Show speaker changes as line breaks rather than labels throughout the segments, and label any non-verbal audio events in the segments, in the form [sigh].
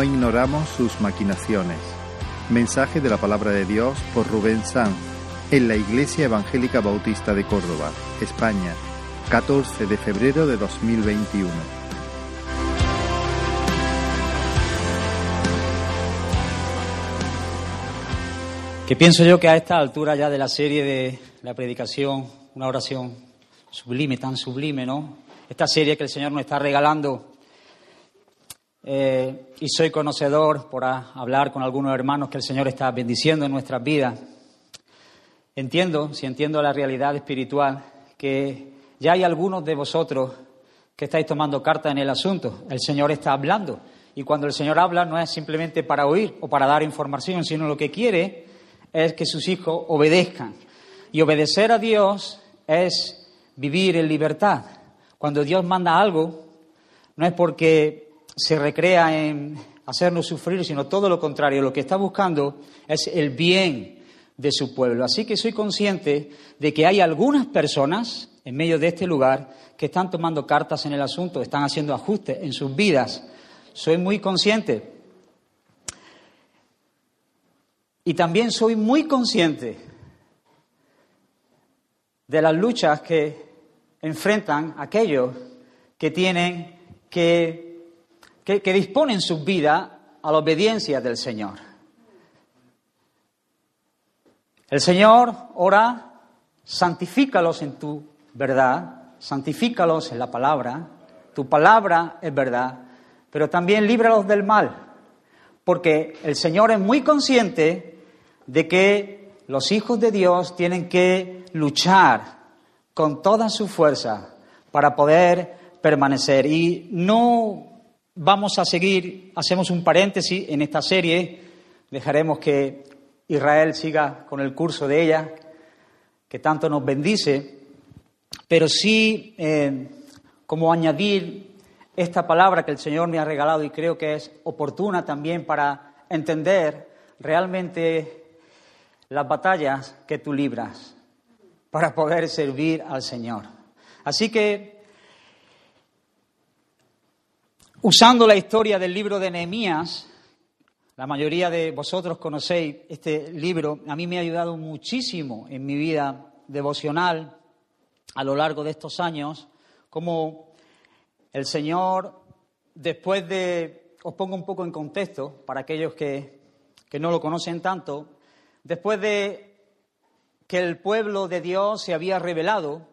no ignoramos sus maquinaciones. Mensaje de la palabra de Dios por Rubén Sanz en la Iglesia Evangélica Bautista de Córdoba, España, 14 de febrero de 2021.
Que pienso yo que a esta altura ya de la serie de la predicación, una oración sublime, tan sublime, ¿no? Esta serie que el Señor nos está regalando eh, y soy conocedor por hablar con algunos hermanos que el Señor está bendiciendo en nuestras vidas. Entiendo, si entiendo la realidad espiritual, que ya hay algunos de vosotros que estáis tomando carta en el asunto. El Señor está hablando. Y cuando el Señor habla no es simplemente para oír o para dar información, sino lo que quiere es que sus hijos obedezcan. Y obedecer a Dios es vivir en libertad. Cuando Dios manda algo, no es porque se recrea en hacernos sufrir, sino todo lo contrario. Lo que está buscando es el bien de su pueblo. Así que soy consciente de que hay algunas personas en medio de este lugar que están tomando cartas en el asunto, están haciendo ajustes en sus vidas. Soy muy consciente. Y también soy muy consciente de las luchas que enfrentan aquellos que tienen que que, disponen su vida a la obediencia del Señor. El Señor ora, santifícalos en tu verdad, santifícalos en la palabra, tu palabra es verdad, pero también líbralos del mal, porque el Señor es muy consciente de que los hijos de Dios tienen que luchar con toda su fuerza para poder permanecer. Y no Vamos a seguir, hacemos un paréntesis en esta serie, dejaremos que Israel siga con el curso de ella, que tanto nos bendice, pero sí eh, como añadir esta palabra que el Señor me ha regalado y creo que es oportuna también para entender realmente las batallas que tú libras para poder servir al Señor. Así que Usando la historia del libro de Nehemías, la mayoría de vosotros conocéis este libro, a mí me ha ayudado muchísimo en mi vida devocional a lo largo de estos años, como el Señor, después de, os pongo un poco en contexto para aquellos que, que no lo conocen tanto, después de que el pueblo de Dios se había revelado,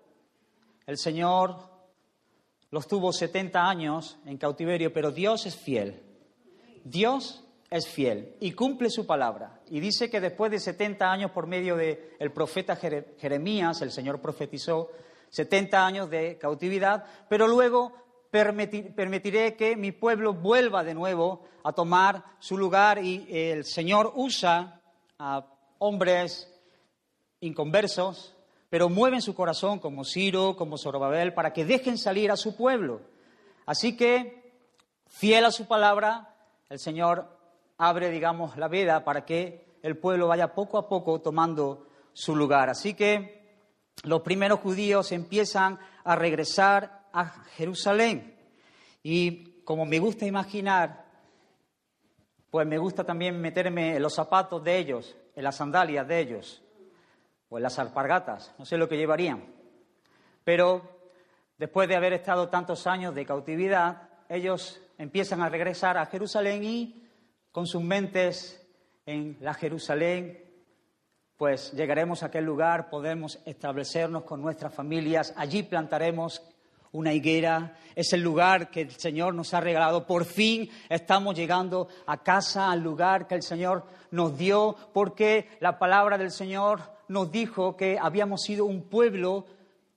el Señor los tuvo 70 años en cautiverio, pero Dios es fiel. Dios es fiel y cumple su palabra. Y dice que después de 70 años por medio del profeta Jeremías, el Señor profetizó 70 años de cautividad, pero luego permitiré que mi pueblo vuelva de nuevo a tomar su lugar y el Señor usa a hombres inconversos, pero mueven su corazón como Ciro, como Zorobabel, para que dejen salir a su pueblo. Así que, fiel a su palabra, el Señor abre, digamos, la veda para que el pueblo vaya poco a poco tomando su lugar. Así que los primeros judíos empiezan a regresar a Jerusalén. Y como me gusta imaginar, pues me gusta también meterme en los zapatos de ellos, en las sandalias de ellos o en las alpargatas, no sé lo que llevarían. Pero después de haber estado tantos años de cautividad, ellos empiezan a regresar a Jerusalén y con sus mentes en la Jerusalén, pues llegaremos a aquel lugar, podemos establecernos con nuestras familias, allí plantaremos una higuera, es el lugar que el Señor nos ha regalado. Por fin estamos llegando a casa, al lugar que el Señor nos dio, porque la palabra del Señor nos dijo que habíamos sido un pueblo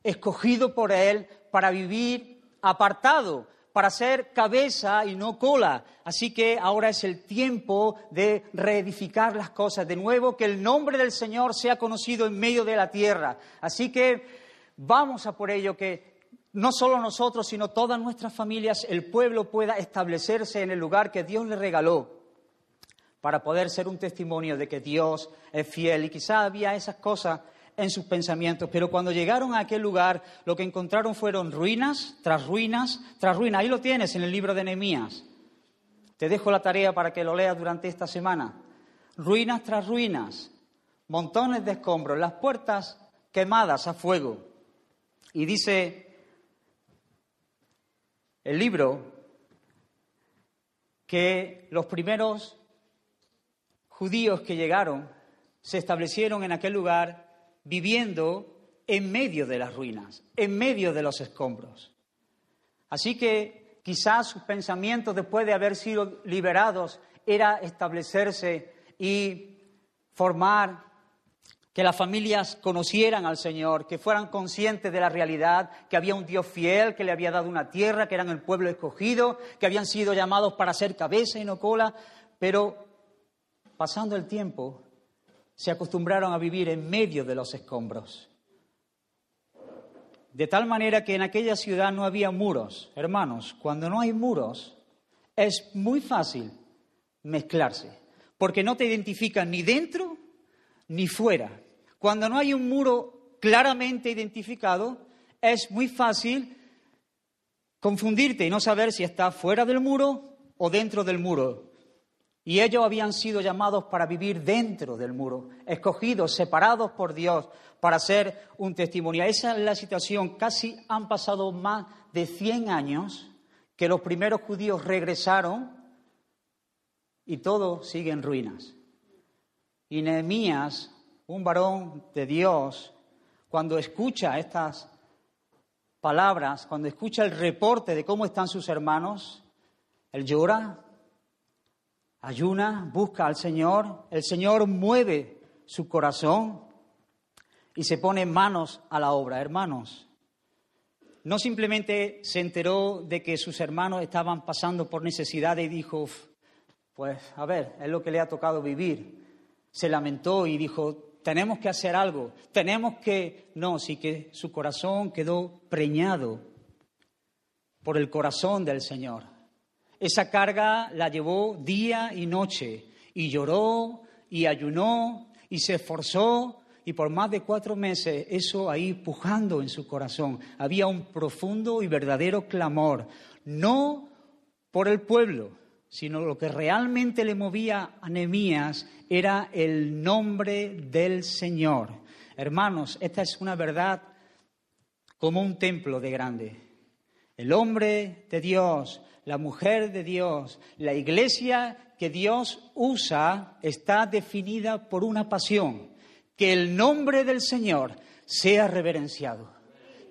escogido por Él para vivir apartado, para ser cabeza y no cola. Así que ahora es el tiempo de reedificar las cosas, de nuevo que el nombre del Señor sea conocido en medio de la tierra. Así que vamos a por ello que no solo nosotros, sino todas nuestras familias, el pueblo pueda establecerse en el lugar que Dios le regaló para poder ser un testimonio de que Dios es fiel. Y quizá había esas cosas en sus pensamientos, pero cuando llegaron a aquel lugar, lo que encontraron fueron ruinas tras ruinas tras ruinas. Ahí lo tienes en el libro de Nehemías. Te dejo la tarea para que lo leas durante esta semana. Ruinas tras ruinas, montones de escombros, las puertas quemadas a fuego. Y dice el libro que los primeros judíos que llegaron se establecieron en aquel lugar viviendo en medio de las ruinas, en medio de los escombros. Así que quizás sus pensamientos después de haber sido liberados era establecerse y formar que las familias conocieran al Señor, que fueran conscientes de la realidad, que había un Dios fiel, que le había dado una tierra, que eran el pueblo escogido, que habían sido llamados para ser cabeza y no cola, pero pasando el tiempo se acostumbraron a vivir en medio de los escombros. De tal manera que en aquella ciudad no había muros. Hermanos, cuando no hay muros es muy fácil mezclarse, porque no te identifican ni dentro ni fuera. Cuando no hay un muro claramente identificado, es muy fácil confundirte y no saber si está fuera del muro o dentro del muro. Y ellos habían sido llamados para vivir dentro del muro, escogidos, separados por Dios para ser un testimonio. Esa es la situación. Casi han pasado más de 100 años que los primeros judíos regresaron y todo sigue en ruinas. Y Nehemías, un varón de Dios, cuando escucha estas palabras, cuando escucha el reporte de cómo están sus hermanos, él llora, ayuna, busca al Señor, el Señor mueve su corazón y se pone manos a la obra. Hermanos, no simplemente se enteró de que sus hermanos estaban pasando por necesidad y dijo, pues a ver, es lo que le ha tocado vivir se lamentó y dijo, tenemos que hacer algo, tenemos que... No, sí que su corazón quedó preñado por el corazón del Señor. Esa carga la llevó día y noche y lloró y ayunó y se esforzó y por más de cuatro meses eso ahí pujando en su corazón. Había un profundo y verdadero clamor, no por el pueblo, sino lo que realmente le movía a Nehemías era el nombre del Señor. Hermanos, esta es una verdad como un templo de grande. El hombre de Dios, la mujer de Dios, la iglesia que Dios usa está definida por una pasión, que el nombre del Señor sea reverenciado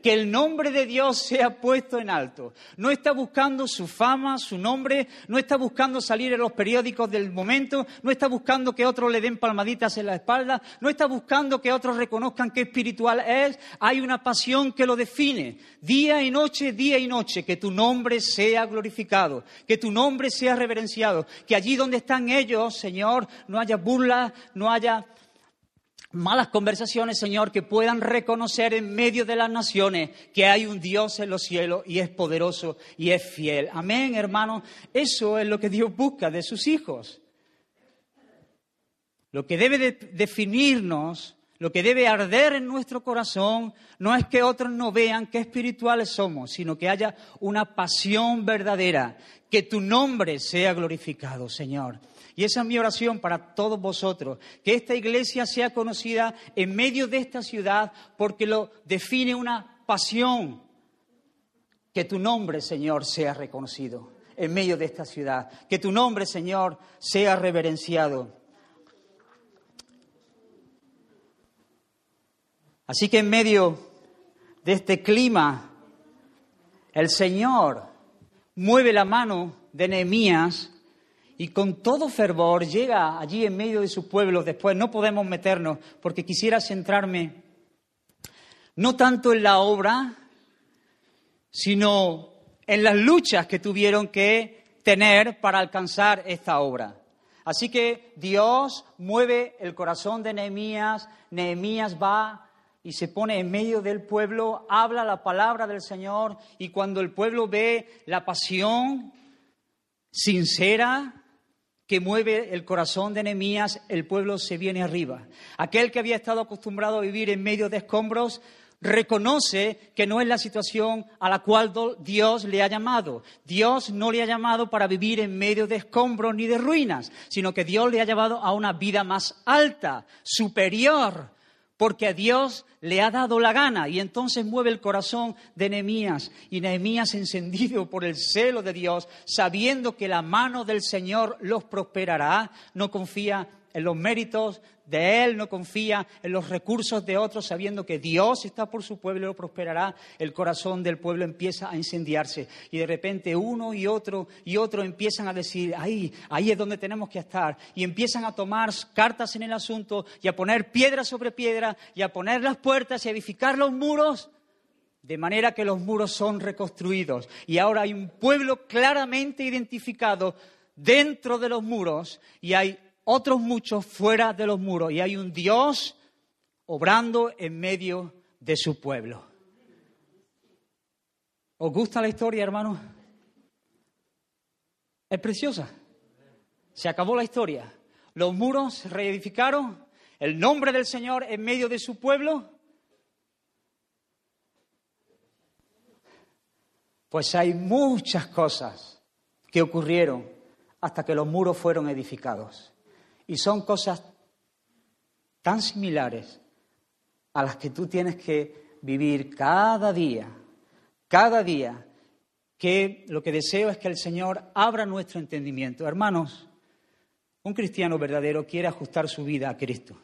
que el nombre de Dios sea puesto en alto. No está buscando su fama, su nombre, no está buscando salir en los periódicos del momento, no está buscando que otros le den palmaditas en la espalda, no está buscando que otros reconozcan qué espiritual es. Hay una pasión que lo define. Día y noche, día y noche, que tu nombre sea glorificado, que tu nombre sea reverenciado, que allí donde están ellos, Señor, no haya burla, no haya malas conversaciones, Señor, que puedan reconocer en medio de las naciones que hay un Dios en los cielos y es poderoso y es fiel. Amén, hermanos. Eso es lo que Dios busca de sus hijos. Lo que debe de definirnos, lo que debe arder en nuestro corazón, no es que otros no vean qué espirituales somos, sino que haya una pasión verdadera, que tu nombre sea glorificado, Señor. Y esa es mi oración para todos vosotros, que esta iglesia sea conocida en medio de esta ciudad porque lo define una pasión. Que tu nombre, Señor, sea reconocido en medio de esta ciudad. Que tu nombre, Señor, sea reverenciado. Así que en medio de este clima, el Señor mueve la mano de Nehemías y con todo fervor llega allí en medio de su pueblo. Después no podemos meternos porque quisiera centrarme no tanto en la obra, sino en las luchas que tuvieron que tener para alcanzar esta obra. Así que Dios mueve el corazón de Nehemías, Nehemías va y se pone en medio del pueblo, habla la palabra del Señor y cuando el pueblo ve la pasión sincera, que mueve el corazón de Nehemías, el pueblo se viene arriba. Aquel que había estado acostumbrado a vivir en medio de escombros, reconoce que no es la situación a la cual Dios le ha llamado. Dios no le ha llamado para vivir en medio de escombros ni de ruinas, sino que Dios le ha llamado a una vida más alta, superior, porque a Dios le ha dado la gana. Y entonces mueve el corazón de Nehemías. Y Nehemías encendido por el celo de Dios, sabiendo que la mano del Señor los prosperará, no confía en los méritos de él, no confía en los recursos de otros, sabiendo que Dios está por su pueblo y lo prosperará, el corazón del pueblo empieza a incendiarse. Y de repente uno y otro y otro empiezan a decir, ahí, ahí es donde tenemos que estar. Y empiezan a tomar cartas en el asunto y a poner piedra sobre piedra y a poner las puertas y a edificar los muros. De manera que los muros son reconstruidos. Y ahora hay un pueblo claramente identificado dentro de los muros y hay otros muchos fuera de los muros y hay un Dios obrando en medio de su pueblo. ¿Os gusta la historia, hermanos? Es preciosa. Se acabó la historia. Los muros se reedificaron, el nombre del Señor en medio de su pueblo. Pues hay muchas cosas que ocurrieron hasta que los muros fueron edificados. Y son cosas tan similares a las que tú tienes que vivir cada día, cada día, que lo que deseo es que el Señor abra nuestro entendimiento. Hermanos, un cristiano verdadero quiere ajustar su vida a Cristo,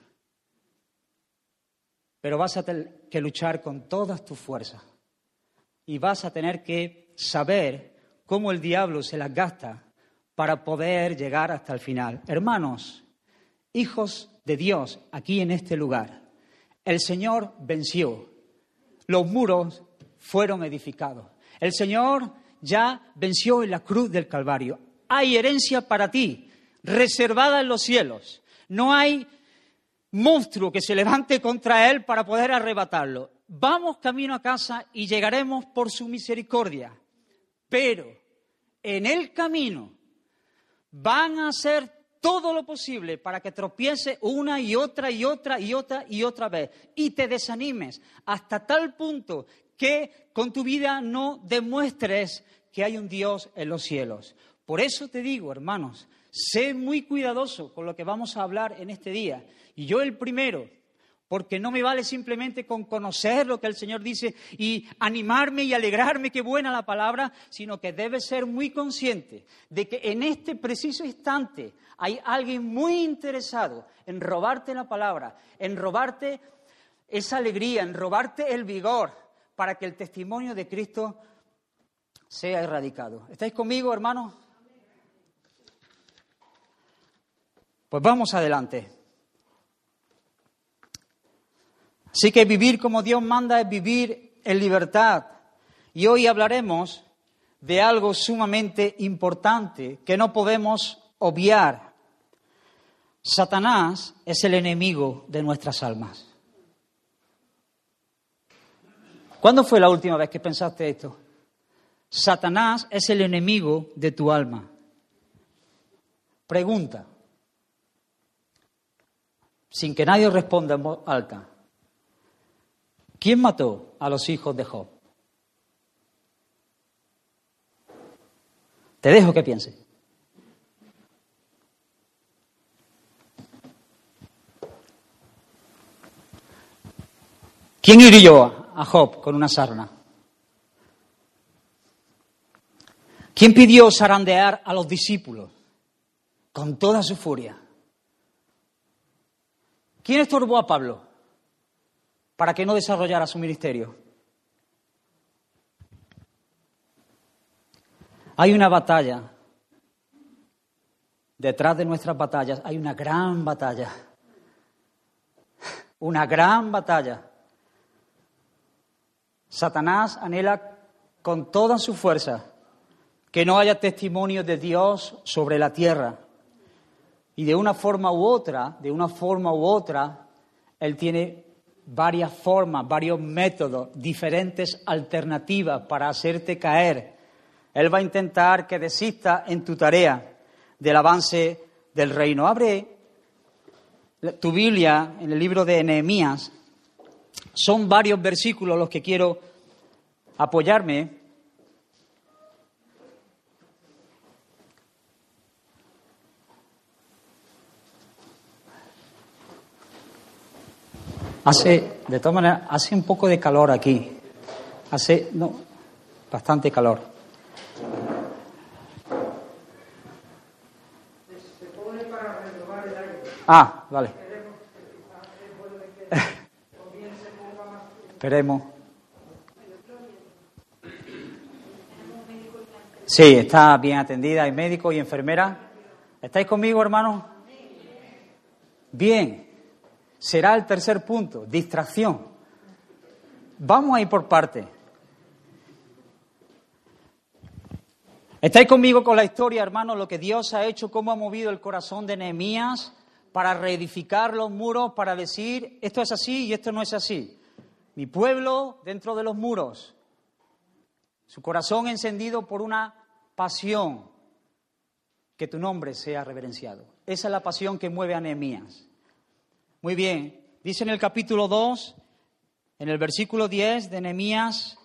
pero vas a tener que luchar con todas tus fuerzas y vas a tener que saber cómo el diablo se las gasta para poder llegar hasta el final. Hermanos, hijos de Dios aquí en este lugar. El Señor venció. Los muros fueron edificados. El Señor ya venció en la cruz del Calvario. Hay herencia para ti, reservada en los cielos. No hay monstruo que se levante contra Él para poder arrebatarlo. Vamos camino a casa y llegaremos por su misericordia. Pero en el camino van a ser todo lo posible para que tropiece una y otra y otra y otra y otra vez y te desanimes hasta tal punto que con tu vida no demuestres que hay un Dios en los cielos. Por eso te digo, hermanos, sé muy cuidadoso con lo que vamos a hablar en este día. Y yo el primero, porque no me vale simplemente con conocer lo que el Señor dice y animarme y alegrarme que buena la palabra, sino que debe ser muy consciente de que en este preciso instante hay alguien muy interesado en robarte la palabra, en robarte esa alegría, en robarte el vigor para que el testimonio de Cristo sea erradicado. ¿Estáis conmigo, hermanos? Pues vamos adelante. Así que vivir como Dios manda es vivir en libertad. Y hoy hablaremos de algo sumamente importante que no podemos obviar. Satanás es el enemigo de nuestras almas. ¿Cuándo fue la última vez que pensaste esto? Satanás es el enemigo de tu alma. Pregunta, sin que nadie responda en voz alta. ¿Quién mató a los hijos de Job? Te dejo que piense. ¿Quién hirió a Job con una sarna? ¿Quién pidió zarandear a los discípulos con toda su furia? ¿Quién estorbó a Pablo para que no desarrollara su ministerio? Hay una batalla. Detrás de nuestras batallas hay una gran batalla. Una gran batalla Satanás anhela con toda su fuerza que no haya testimonio de Dios sobre la tierra. Y de una forma u otra, de una forma u otra, Él tiene varias formas, varios métodos, diferentes alternativas para hacerte caer. Él va a intentar que desista en tu tarea del avance del reino. Abre tu Biblia en el libro de Nehemías, Son varios versículos los que quiero apoyarme. Hace, de todas maneras, hace un poco de calor aquí. Hace, no, bastante calor. Ah, vale. Esperemos. Sí, está bien atendida, hay médico y enfermera. ¿Estáis conmigo, hermanos? Bien. Será el tercer punto, distracción. Vamos a ir por parte. ¿Estáis conmigo con la historia, hermanos? Lo que Dios ha hecho, cómo ha movido el corazón de Nehemías para reedificar los muros, para decir esto es así y esto no es así. Mi pueblo dentro de los muros, su corazón encendido por una pasión, que tu nombre sea reverenciado. Esa es la pasión que mueve a Nehemías. Muy bien, dice en el capítulo 2, en el versículo 10 de Nehemías,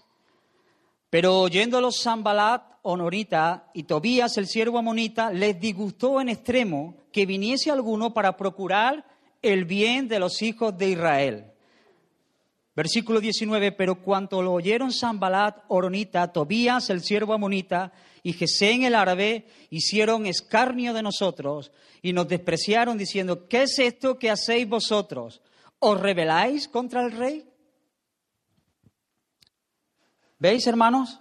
pero oyéndolos Sambalat, Honorita y Tobías, el siervo amonita, les disgustó en extremo que viniese alguno para procurar el bien de los hijos de Israel. Versículo 19, pero cuanto lo oyeron Sambalat, Oronita, Tobías, el siervo amonita, y Gesén el árabe, hicieron escarnio de nosotros y nos despreciaron diciendo, ¿qué es esto que hacéis vosotros? ¿Os rebeláis contra el rey? ¿Veis, hermanos?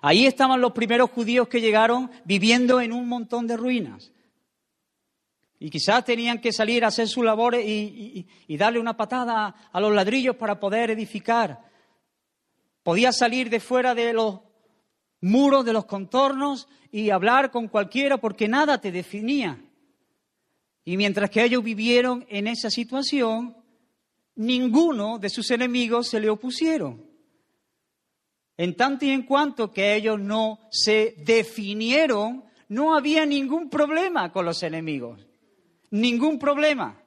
Ahí estaban los primeros judíos que llegaron viviendo en un montón de ruinas. Y quizás tenían que salir a hacer sus labores y, y, darle una patada a los ladrillos para poder edificar. Podía salir de fuera de los muros, de los contornos y hablar con cualquiera porque nada te definía. Y mientras que ellos vivieron en esa situación, ninguno de sus enemigos se le opusieron. En tanto y en cuanto que ellos no se definieron, no había ningún problema con los enemigos. Ningún problema.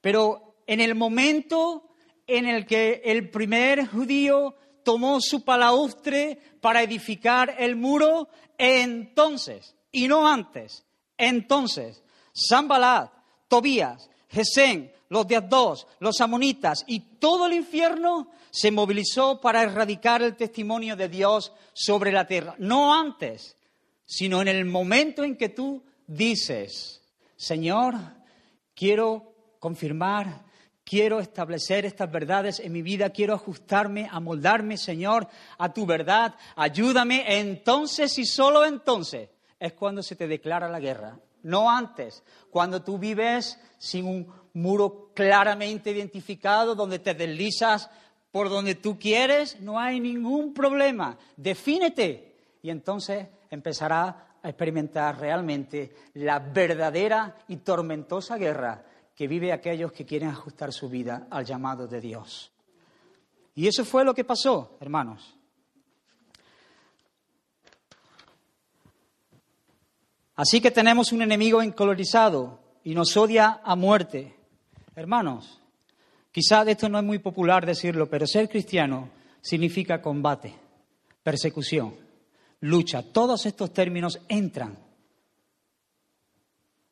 Pero en el momento en el que el primer judío tomó su palaustre para edificar el muro, entonces, y no antes, entonces, Zambalat, Tobías, Gesén, los de los amonitas y todo el infierno se movilizó para erradicar el testimonio de Dios sobre la tierra. No antes, sino en el momento en que tú dices, Señor, quiero confirmar Quiero establecer estas verdades en mi vida, quiero ajustarme, amoldarme, Señor, a tu verdad. Ayúdame. Entonces y solo entonces es cuando se te declara la guerra. No antes, cuando tú vives sin un muro claramente identificado, donde te deslizas por donde tú quieres, no hay ningún problema. Defínete y entonces empezará a experimentar realmente la verdadera y tormentosa guerra que vive aquellos que quieren ajustar su vida al llamado de Dios. Y eso fue lo que pasó, hermanos. Así que tenemos un enemigo encolorizado y nos odia a muerte. Hermanos, quizás esto no es muy popular decirlo, pero ser cristiano significa combate, persecución, lucha. Todos estos términos entran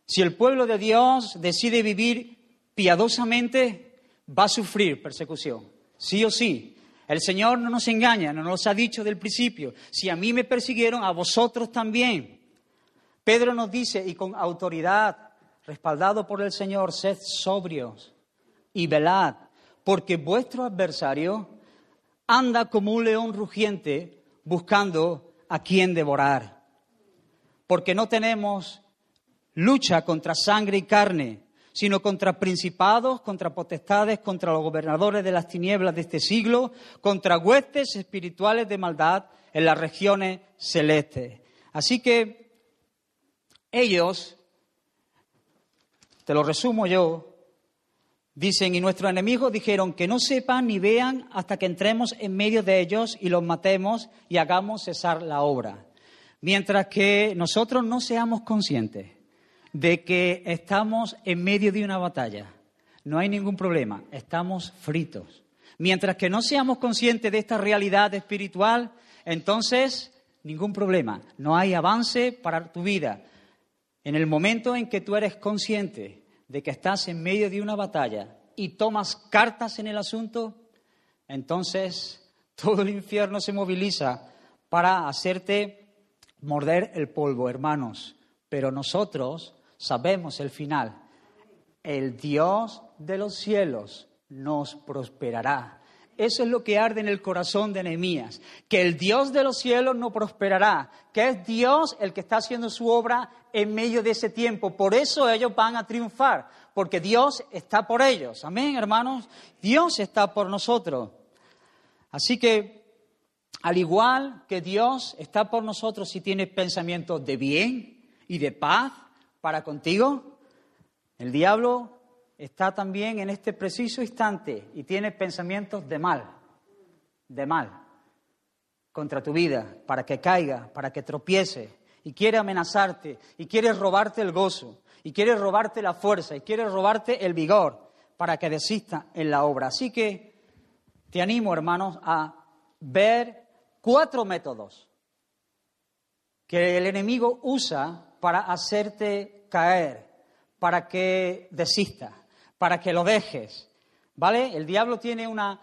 si el pueblo de Dios decide vivir piadosamente, va a sufrir persecución, sí o sí. El Señor no nos engaña, no nos ha dicho del principio, si a mí me persiguieron, a vosotros también. Pedro nos dice, y con autoridad, respaldado por el Señor, sed sobrios y velad, porque vuestro adversario anda como un león rugiente buscando a quien devorar. Porque no tenemos lucha contra sangre y carne, sino contra principados, contra potestades, contra los gobernadores de las tinieblas de este siglo, contra huestes espirituales de maldad en las regiones celestes. Así que ellos, te lo resumo yo, dicen, y nuestros enemigos dijeron que no sepan ni vean hasta que entremos en medio de ellos y los matemos y hagamos cesar la obra. Mientras que nosotros no seamos conscientes de que estamos en medio de una batalla. no hay ningún problema, estamos fritos. Mientras que no seamos conscientes de esta realidad espiritual, entonces ningún problema, no hay avance para tu vida. En el momento en que tú eres consciente de que estás en medio de una batalla y tomas cartas en el asunto, entonces [laughs] todo el infierno se moviliza para hacerte morder el polvo, hermanos. Pero nosotros sabemos el final. El Dios de los cielos nos prosperará. Eso es lo que arde en el corazón de Nehemías, que el Dios de los cielos no prosperará, que es Dios el que está haciendo su obra en medio de ese tiempo. Por eso ellos van a triunfar, porque Dios está por ellos. Amén, hermanos. Dios está por nosotros. Así que, al igual que Dios está por nosotros si tiene pensamientos de bien y de paz para contigo, el diablo está también en este preciso instante y tiene pensamientos de mal, de mal, contra tu vida, para que caiga, para que tropiece, y quiere amenazarte, y quiere robarte el gozo, y quiere robarte la fuerza, y quiere robarte el vigor, para que desista en la obra. Así que te animo, hermanos, a ver cuatro métodos que el enemigo usa para hacerte caer, para que desista para que lo dejes. ¿Vale? El diablo tiene una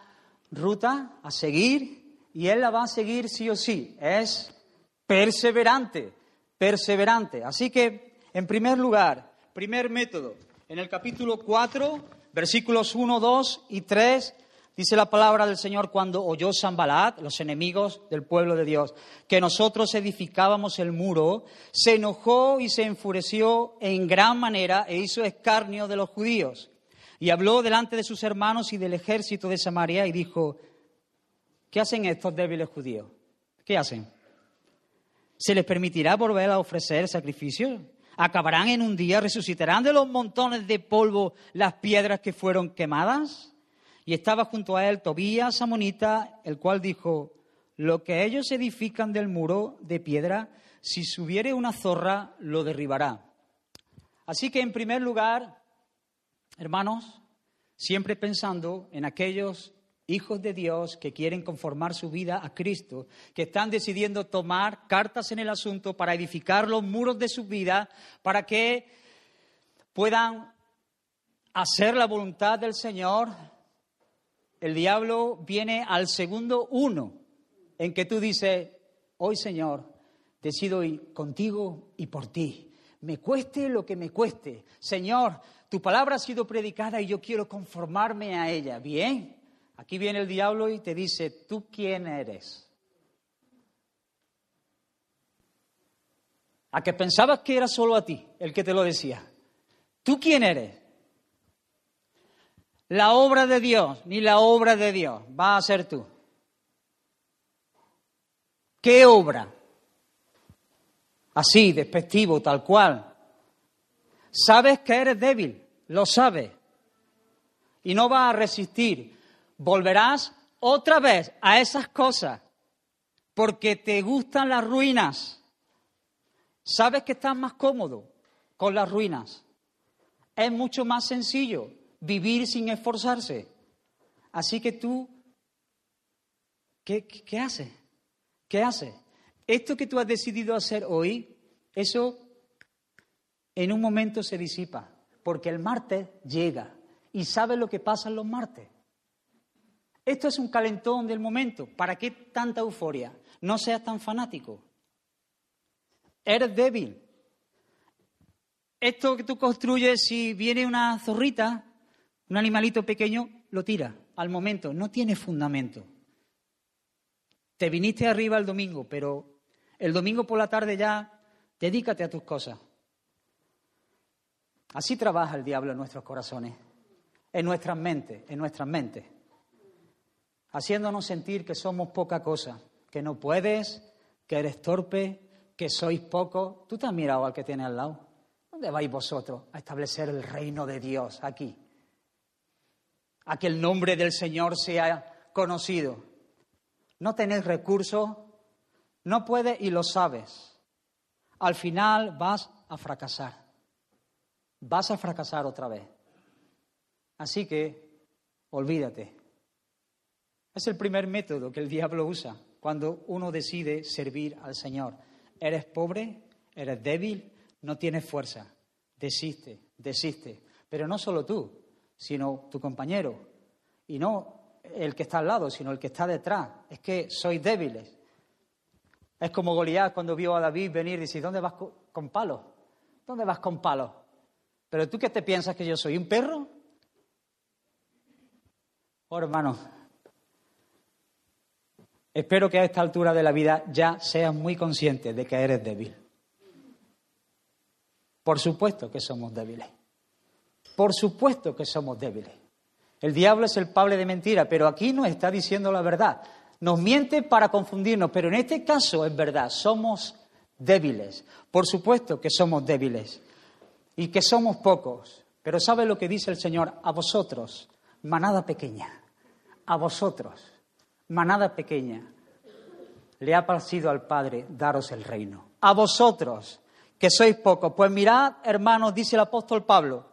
ruta a seguir y él la va a seguir sí o sí. Es perseverante, perseverante. Así que, en primer lugar, primer método, en el capítulo 4, versículos 1, 2 y 3, dice la palabra del Señor cuando oyó Sambalat, los enemigos del pueblo de Dios, que nosotros edificábamos el muro, se enojó y se enfureció en gran manera e hizo escarnio de los judíos. Y habló delante de sus hermanos y del ejército de Samaria y dijo, ¿qué hacen estos débiles judíos? ¿Qué hacen? ¿Se les permitirá volver a ofrecer sacrificios? ¿Acabarán en un día? ¿Resucitarán de los montones de polvo las piedras que fueron quemadas? Y estaba junto a él Tobías, Amonita, el cual dijo, lo que ellos edifican del muro de piedra, si subiere una zorra, lo derribará. Así que, en primer lugar, hermanos, siempre pensando en aquellos hijos de Dios que quieren conformar su vida a Cristo, que están decidiendo tomar cartas en el asunto para edificar los muros de su vida, para que puedan hacer la voluntad del Señor, el diablo viene al segundo uno, en que tú dices, hoy Señor, decido ir contigo y por ti, me cueste lo que me cueste. Señor, tu palabra ha sido predicada y yo quiero conformarme a ella. Bien, aquí viene el diablo y te dice, ¿tú quién eres? A que pensabas que era solo a ti el que te lo decía. ¿Tú quién eres? La obra de Dios, ni la obra de Dios, va a ser tú. ¿Qué obra? Así, despectivo, tal cual. Sabes que eres débil, lo sabes. Y no vas a resistir. Volverás otra vez a esas cosas porque te gustan las ruinas. Sabes que estás más cómodo con las ruinas. Es mucho más sencillo vivir sin esforzarse. Así que tú, ¿qué, qué haces? ¿Qué haces? Esto que tú has decidido hacer hoy, eso en un momento se disipa, porque el martes llega y sabe lo que pasa en los martes. Esto es un calentón del momento. ¿Para qué tanta euforia? No seas tan fanático. Eres débil. Esto que tú construyes, si viene una zorrita, un animalito pequeño, lo tira al momento. No tiene fundamento. Te viniste arriba el domingo, pero el domingo por la tarde ya dedícate a tus cosas. Así trabaja el diablo en nuestros corazones, en nuestras mentes, en nuestras mentes, haciéndonos sentir que somos poca cosa, que no puedes, que eres torpe, que sois poco. Tú te has mirado al que tiene al lado. ¿Dónde vais vosotros a establecer el reino de Dios aquí? A que el nombre del Señor sea conocido. No tenéis recursos, no puedes y lo sabes. Al final vas a fracasar vas a fracasar otra vez. Así que olvídate. Es el primer método que el diablo usa cuando uno decide servir al Señor. Eres pobre, eres débil, no tienes fuerza. Desiste, desiste. Pero no solo tú, sino tu compañero. Y no el que está al lado, sino el que está detrás. Es que sois débiles. Es como Goliat cuando vio a David venir y dice, ¿dónde vas con palos? ¿Dónde vas con palos? ¿Pero tú qué te piensas que yo soy un perro? Oh, hermano, espero que a esta altura de la vida ya seas muy consciente de que eres débil. Por supuesto que somos débiles. Por supuesto que somos débiles. El diablo es el padre de mentira, pero aquí nos está diciendo la verdad. Nos miente para confundirnos, pero en este caso es verdad, somos débiles. Por supuesto que somos débiles y que somos pocos. Pero ¿sabe lo que dice el Señor? A vosotros, manada pequeña, a vosotros, manada pequeña, le ha parecido al Padre daros el reino. A vosotros, que sois pocos. Pues mirad, hermanos, dice el apóstol Pablo,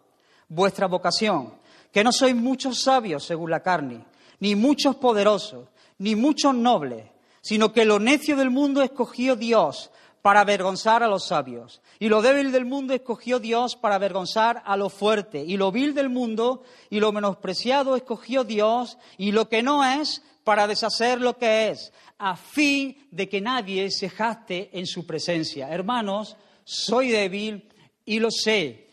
vuestra vocación, que no sois muchos sabios según la carne, ni muchos poderosos, ni muchos nobles, sino que lo necio del mundo escogió Dios para avergonzar a los sabios. Y lo débil del mundo escogió Dios para avergonzar a lo fuerte. Y lo vil del mundo y lo menospreciado escogió Dios y lo que no es para deshacer lo que es, a fin de que nadie se jaste en su presencia. Hermanos, soy débil y lo sé.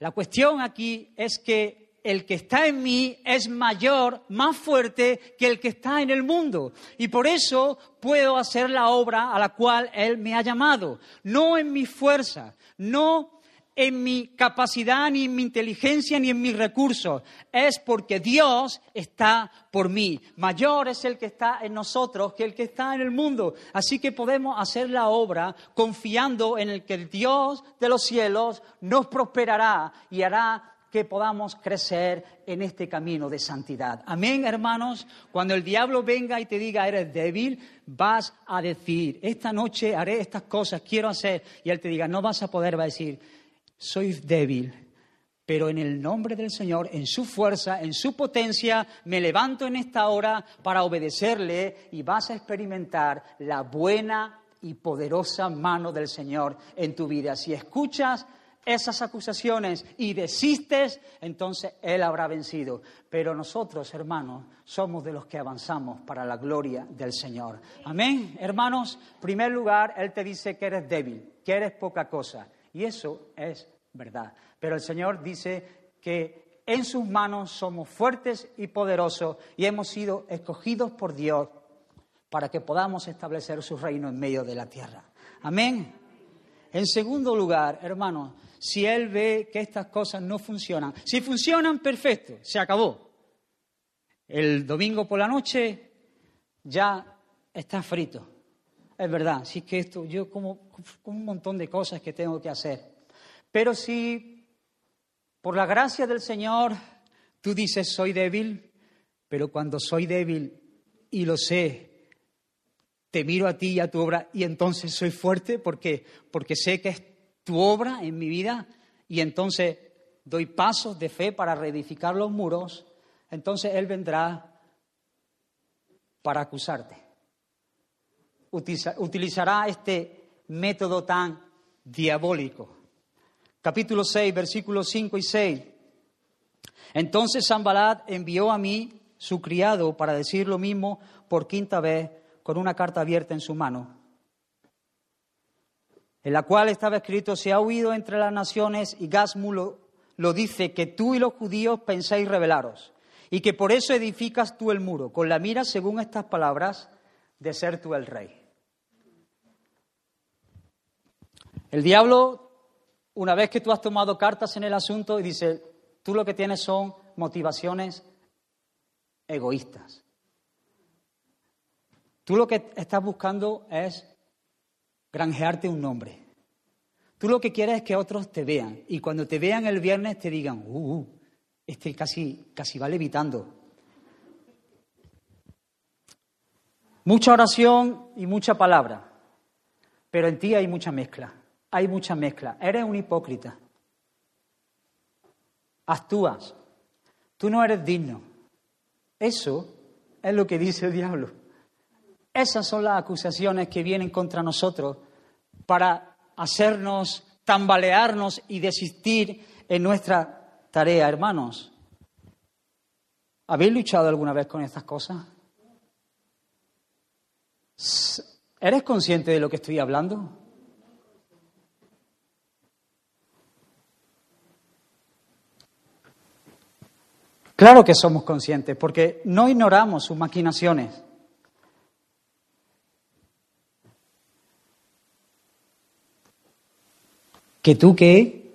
La cuestión aquí es que el que está en mí es mayor, más fuerte que el que está en el mundo. Y por eso puedo hacer la obra a la cual Él me ha llamado. No en mi fuerza, no en mi capacidad, ni en mi inteligencia, ni en mis recursos. Es porque Dios está por mí. Mayor es el que está en nosotros que el que está en el mundo. Así que podemos hacer la obra confiando en el que el Dios de los cielos nos prosperará y hará que podamos crecer en este camino de santidad. Amén, hermanos. Cuando el diablo venga y te diga eres débil, vas a decir, esta noche haré estas cosas, quiero hacer, y él te diga, no vas a poder, va a decir, soy débil, pero en el nombre del Señor, en su fuerza, en su potencia, me levanto en esta hora para obedecerle y vas a experimentar la buena y poderosa mano del Señor en tu vida. Si escuchas esas acusaciones y desistes, entonces Él habrá vencido. Pero nosotros, hermanos, somos de los que avanzamos para la gloria del Señor. Amén, hermanos. En primer lugar, Él te dice que eres débil, que eres poca cosa. Y eso es verdad. Pero el Señor dice que en sus manos somos fuertes y poderosos y hemos sido escogidos por Dios para que podamos establecer su reino en medio de la tierra. Amén. En segundo lugar, hermanos, si Él ve que estas cosas no funcionan. Si funcionan, perfecto, se acabó. El domingo por la noche ya está frito. Es verdad, sí que esto, yo como, un montón de cosas que tengo que hacer. Pero si por la gracia del Señor tú dices soy débil, pero cuando soy débil y lo sé, te miro a ti y a tu obra y entonces soy fuerte porque, porque sé que es tu obra en mi vida y entonces doy pasos de fe para reedificar los muros, entonces Él vendrá para acusarte. utilizará este método tan diabólico. Capítulo 6, versículos 5 y 6. Entonces Sambalat envió a mí su criado para decir lo mismo por quinta vez con una carta abierta en su mano en la cual estaba escrito, se ha huido entre las naciones y Gasmu lo, dice, que tú y los judíos pensáis rebelaros y que por eso edificas tú el muro, con la mira, según estas palabras, de ser tú el rey. El diablo, una vez que tú has tomado cartas en el asunto, y dice, tú lo que tienes son motivaciones egoístas. Tú lo que estás buscando es granjearte un nombre. Tú lo que quieres es que otros te vean y cuando te vean el viernes te digan, uh, uh este casi, casi va levitando. Mucha oración y mucha palabra, pero en ti hay mucha mezcla, hay mucha mezcla. Eres un hipócrita. Actúas, tú no eres digno. Eso es lo que dice el diablo. Esas son las acusaciones que vienen contra nosotros para hacernos tambalearnos y desistir en nuestra tarea, hermanos. ¿Habéis luchado alguna vez con estas cosas? ¿Eres consciente de lo que estoy hablando? Claro que somos conscientes, porque no ignoramos sus maquinaciones. ¿Que tú qué?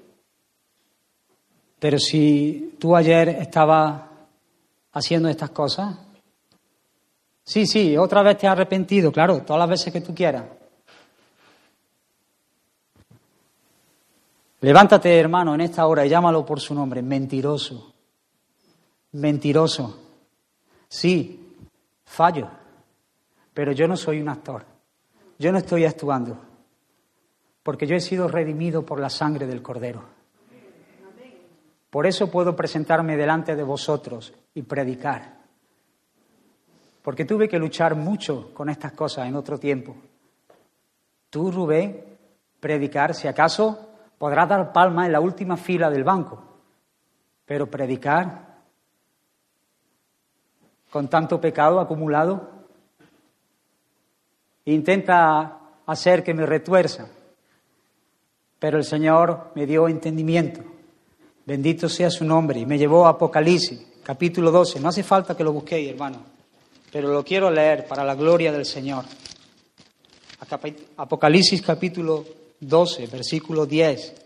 Pero si tú ayer estabas haciendo estas cosas. Sí, sí, otra vez te has arrepentido, claro, todas las veces que tú quieras. Levántate, hermano, en esta hora y llámalo por su nombre, mentiroso mentiroso. Sí, fallo, pero yo no soy un actor. Yo no estoy actuando, porque yo he sido redimido por la sangre del Cordero. Por eso puedo presentarme delante de vosotros y predicar. Porque tuve que luchar mucho con estas cosas en otro tiempo. Tú, Rubén, predicar, si acaso podrás dar palma en la última fila del banco, pero predicar con tanto pecado acumulado? Intenta hacer que me retuerza, pero el Señor me dio entendimiento. Bendito sea su nombre y me llevó a Apocalipsis, capítulo 12. No hace falta que lo busquéis, hermano, pero lo quiero leer para la gloria del Señor. Apocalipsis capítulo 12, versículo 10.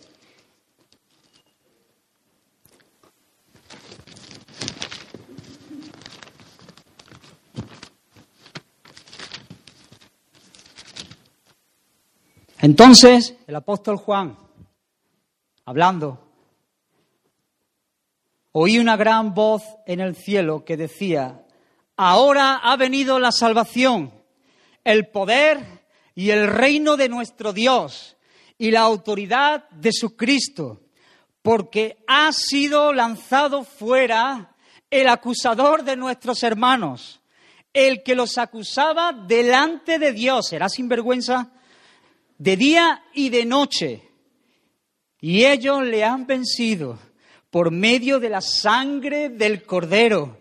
Entonces, el apóstol Juan, hablando, oí una gran voz en el cielo que decía, ahora ha venido la salvación, el poder y el reino de nuestro Dios y la autoridad de su Cristo, porque ha sido lanzado fuera el acusador de nuestros hermanos, el que los acusaba delante de Dios. ¿Será sinvergüenza? De día y de noche. Y ellos le han vencido por medio de la sangre del cordero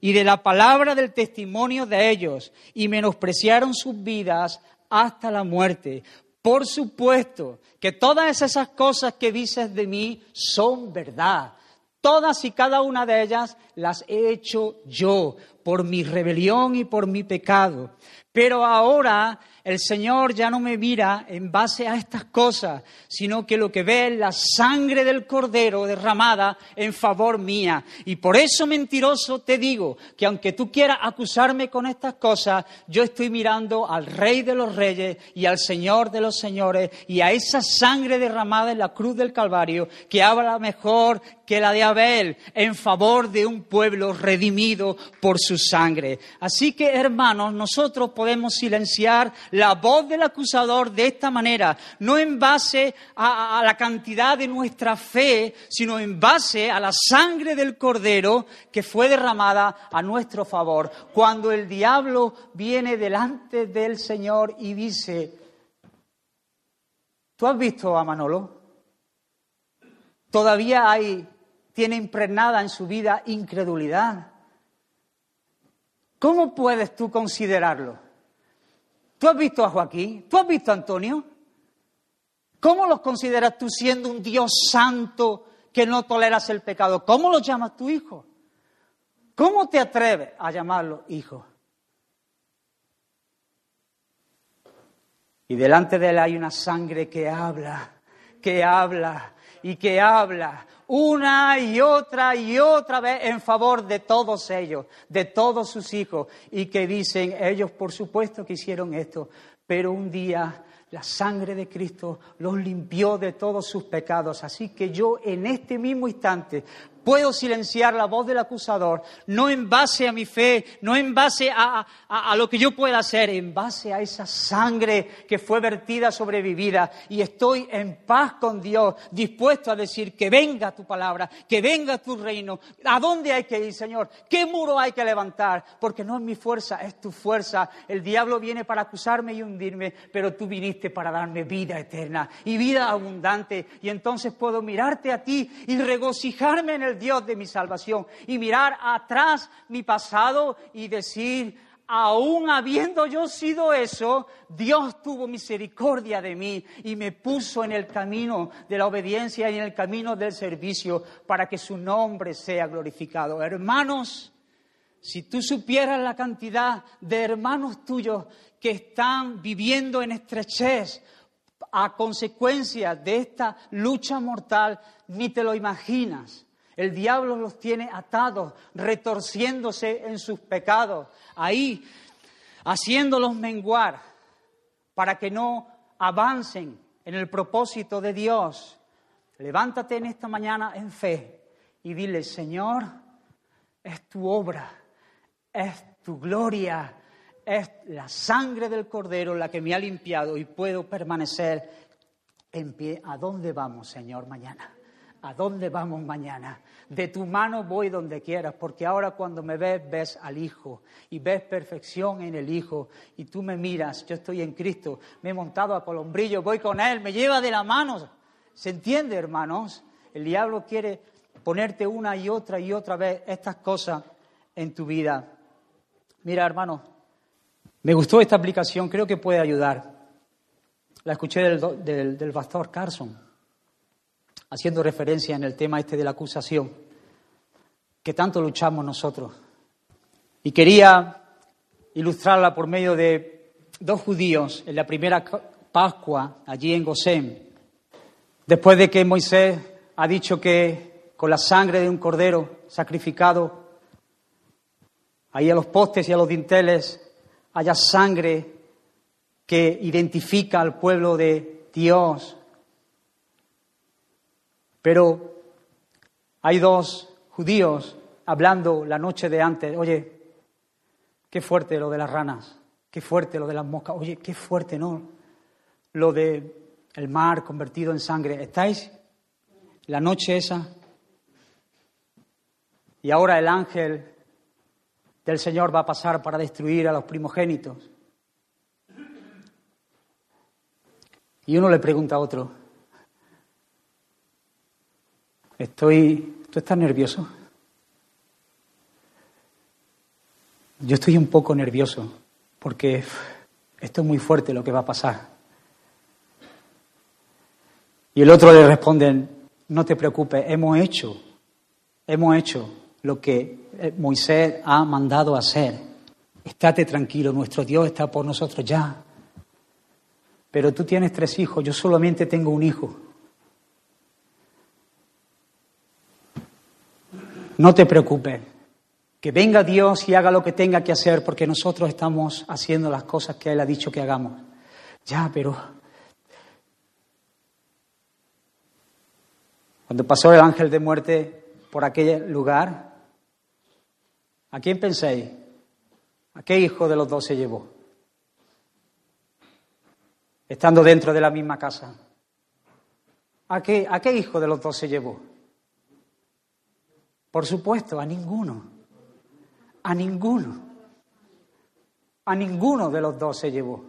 y de la palabra del testimonio de ellos, y menospreciaron sus vidas hasta la muerte. Por supuesto que todas esas cosas que dices de mí son verdad. Todas y cada una de ellas las he hecho yo por mi rebelión y por mi pecado. Pero ahora el Señor ya no me mira en base a estas cosas, sino que lo que ve es la sangre del Cordero derramada en favor mía. Y por eso, mentiroso, te digo que aunque tú quieras acusarme con estas cosas, yo estoy mirando al Rey de los Reyes y al Señor de los Señores y a esa sangre derramada en la cruz del Calvario que habla mejor que la de Abel en favor de un pueblo redimido por su sangre. Así que, hermanos, nosotros podemos silenciar la voz del acusador de esta manera, no en base a, la cantidad de nuestra fe, sino en base a la sangre del Cordero que fue derramada a nuestro favor. Cuando el diablo viene delante del Señor y dice, ¿tú has visto a Manolo? Todavía hay, tiene impregnada en su vida incredulidad. ¿Cómo puedes tú considerarlo? ¿Tú has visto a Joaquín? ¿Tú has visto a Antonio? ¿Cómo los consideras tú siendo un Dios santo que no toleras el pecado? ¿Cómo los llamas tu hijo? ¿Cómo te atreves a llamarlo hijo? Y delante de él hay una sangre que habla, que habla y que habla una y otra y otra vez en favor de todos ellos, de todos sus hijos, y que dicen, ellos por supuesto que hicieron esto, pero un día la sangre de Cristo los limpió de todos sus pecados. Así que yo en este mismo instante puedo silenciar la voz del acusador, no en base a mi fe, no en base a, lo que yo pueda hacer, en base a esa sangre que fue vertida sobre mi vida. Y estoy en paz con Dios, dispuesto a decir que venga tu palabra, que venga tu reino. ¿A dónde hay que ir, Señor? ¿Qué muro hay que levantar? Porque no es mi fuerza, es tu fuerza. El diablo viene para acusarme y hundirme, pero tú viniste para darme vida eterna y vida abundante. Y entonces puedo mirarte a ti y regocijarme en el Dios de mi salvación y mirar atrás mi pasado y decir, aún habiendo yo sido eso, Dios tuvo misericordia de mí y me puso en el camino de la obediencia y en el camino del servicio para que su nombre sea glorificado. Hermanos, si tú supieras la cantidad de hermanos tuyos que están viviendo en estrechez a consecuencia de esta lucha mortal, ni te lo imaginas. El diablo los tiene atados, retorciéndose en sus pecados, ahí haciéndolos menguar para que no avancen en el propósito de Dios. Levántate en esta mañana en fe y dile, Señor, es tu obra, es tu gloria, es la sangre del Cordero la que me ha limpiado y puedo permanecer en pie. ¿A dónde vamos, Señor, mañana? ¿A dónde vamos mañana? De tu mano voy donde quieras, porque ahora cuando me ves, ves al Hijo y ves perfección en el Hijo y tú me miras, yo estoy en Cristo, me he montado a colombrillo, voy con Él, me lleva de la mano. ¿Se entiende, hermanos? El diablo quiere ponerte una y otra y otra vez estas cosas en tu vida. Mira, hermano, me gustó esta aplicación, creo que puede ayudar. La escuché del, del, del pastor Carson haciendo referencia en el tema este de la acusación, que tanto luchamos nosotros. Y quería ilustrarla por medio de dos judíos en la primera Pascua, allí en Gosén, después de que Moisés ha dicho que con la sangre de un cordero sacrificado, ahí a los postes y a los dinteles haya sangre que identifica al pueblo de Dios pero hay dos judíos hablando la noche de antes, oye, qué fuerte lo de las ranas, qué fuerte lo de las moscas, oye, qué fuerte, ¿no? Lo de el mar convertido en sangre. ¿Estáis la noche esa? Y ahora el ángel del Señor va a pasar para destruir a los primogénitos. Y uno le pregunta a otro, Estoy. ¿Tú estás nervioso? Yo estoy un poco nervioso porque esto es muy fuerte lo que va a pasar. Y el otro le responde, no te preocupes, hemos hecho, hemos hecho lo que eh, Moisés ha mandado hacer. Estate tranquilo, nuestro Dios está por nosotros ya. Pero tú tienes tres hijos, yo solamente tengo un hijo. No te preocupes. Que venga Dios y haga lo que tenga que hacer porque nosotros estamos haciendo las cosas que Él ha dicho que hagamos. Ya, pero... Cuando pasó el ángel de muerte por aquel lugar, ¿a quién penséis? ¿A qué hijo de los dos se llevó? Estando dentro de la misma casa. ¿A qué, ¿A qué hijo de los dos se llevó? Por supuesto, a ninguno. A ninguno. A ninguno de los dos se llevó.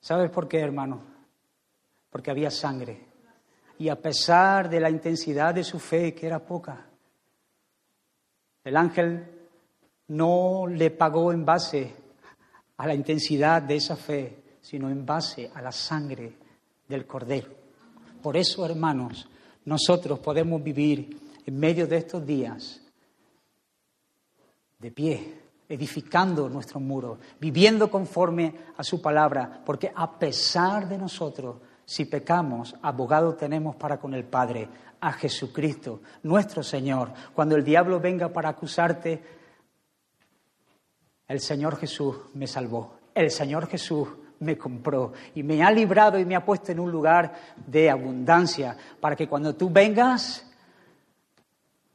¿Sabes por qué, hermano? Porque había sangre. Y a pesar de la intensidad de su fe, que era poca, el ángel no le pagó en base a la intensidad de esa fe, sino en base a la sangre del cordero. Por eso, hermanos, nosotros podemos vivir en medio de estos días, de pie, edificando nuestro muro, viviendo conforme a su palabra, porque a pesar de nosotros, si pecamos, abogado tenemos para con el Padre, a Jesucristo, nuestro Señor. Cuando el diablo venga para acusarte, el Señor Jesús me salvó, el Señor Jesús me compró y me ha librado y me ha puesto en un lugar de abundancia, para que cuando tú vengas,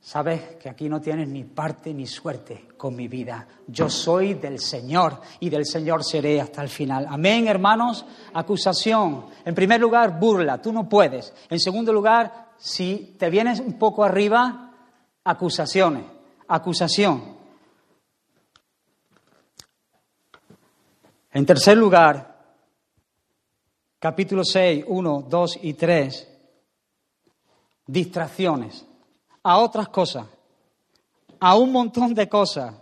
Sabes que aquí no tienes ni parte ni suerte con mi vida. Yo soy del Señor y del Señor seré hasta el final. Amén, hermanos. Acusación. En primer lugar, burla. Tú no puedes. En segundo lugar, si te vienes un poco arriba, acusaciones. Acusación. En tercer lugar, capítulo 6, 1, 2 y 3, distracciones a otras cosas, a un montón de cosas.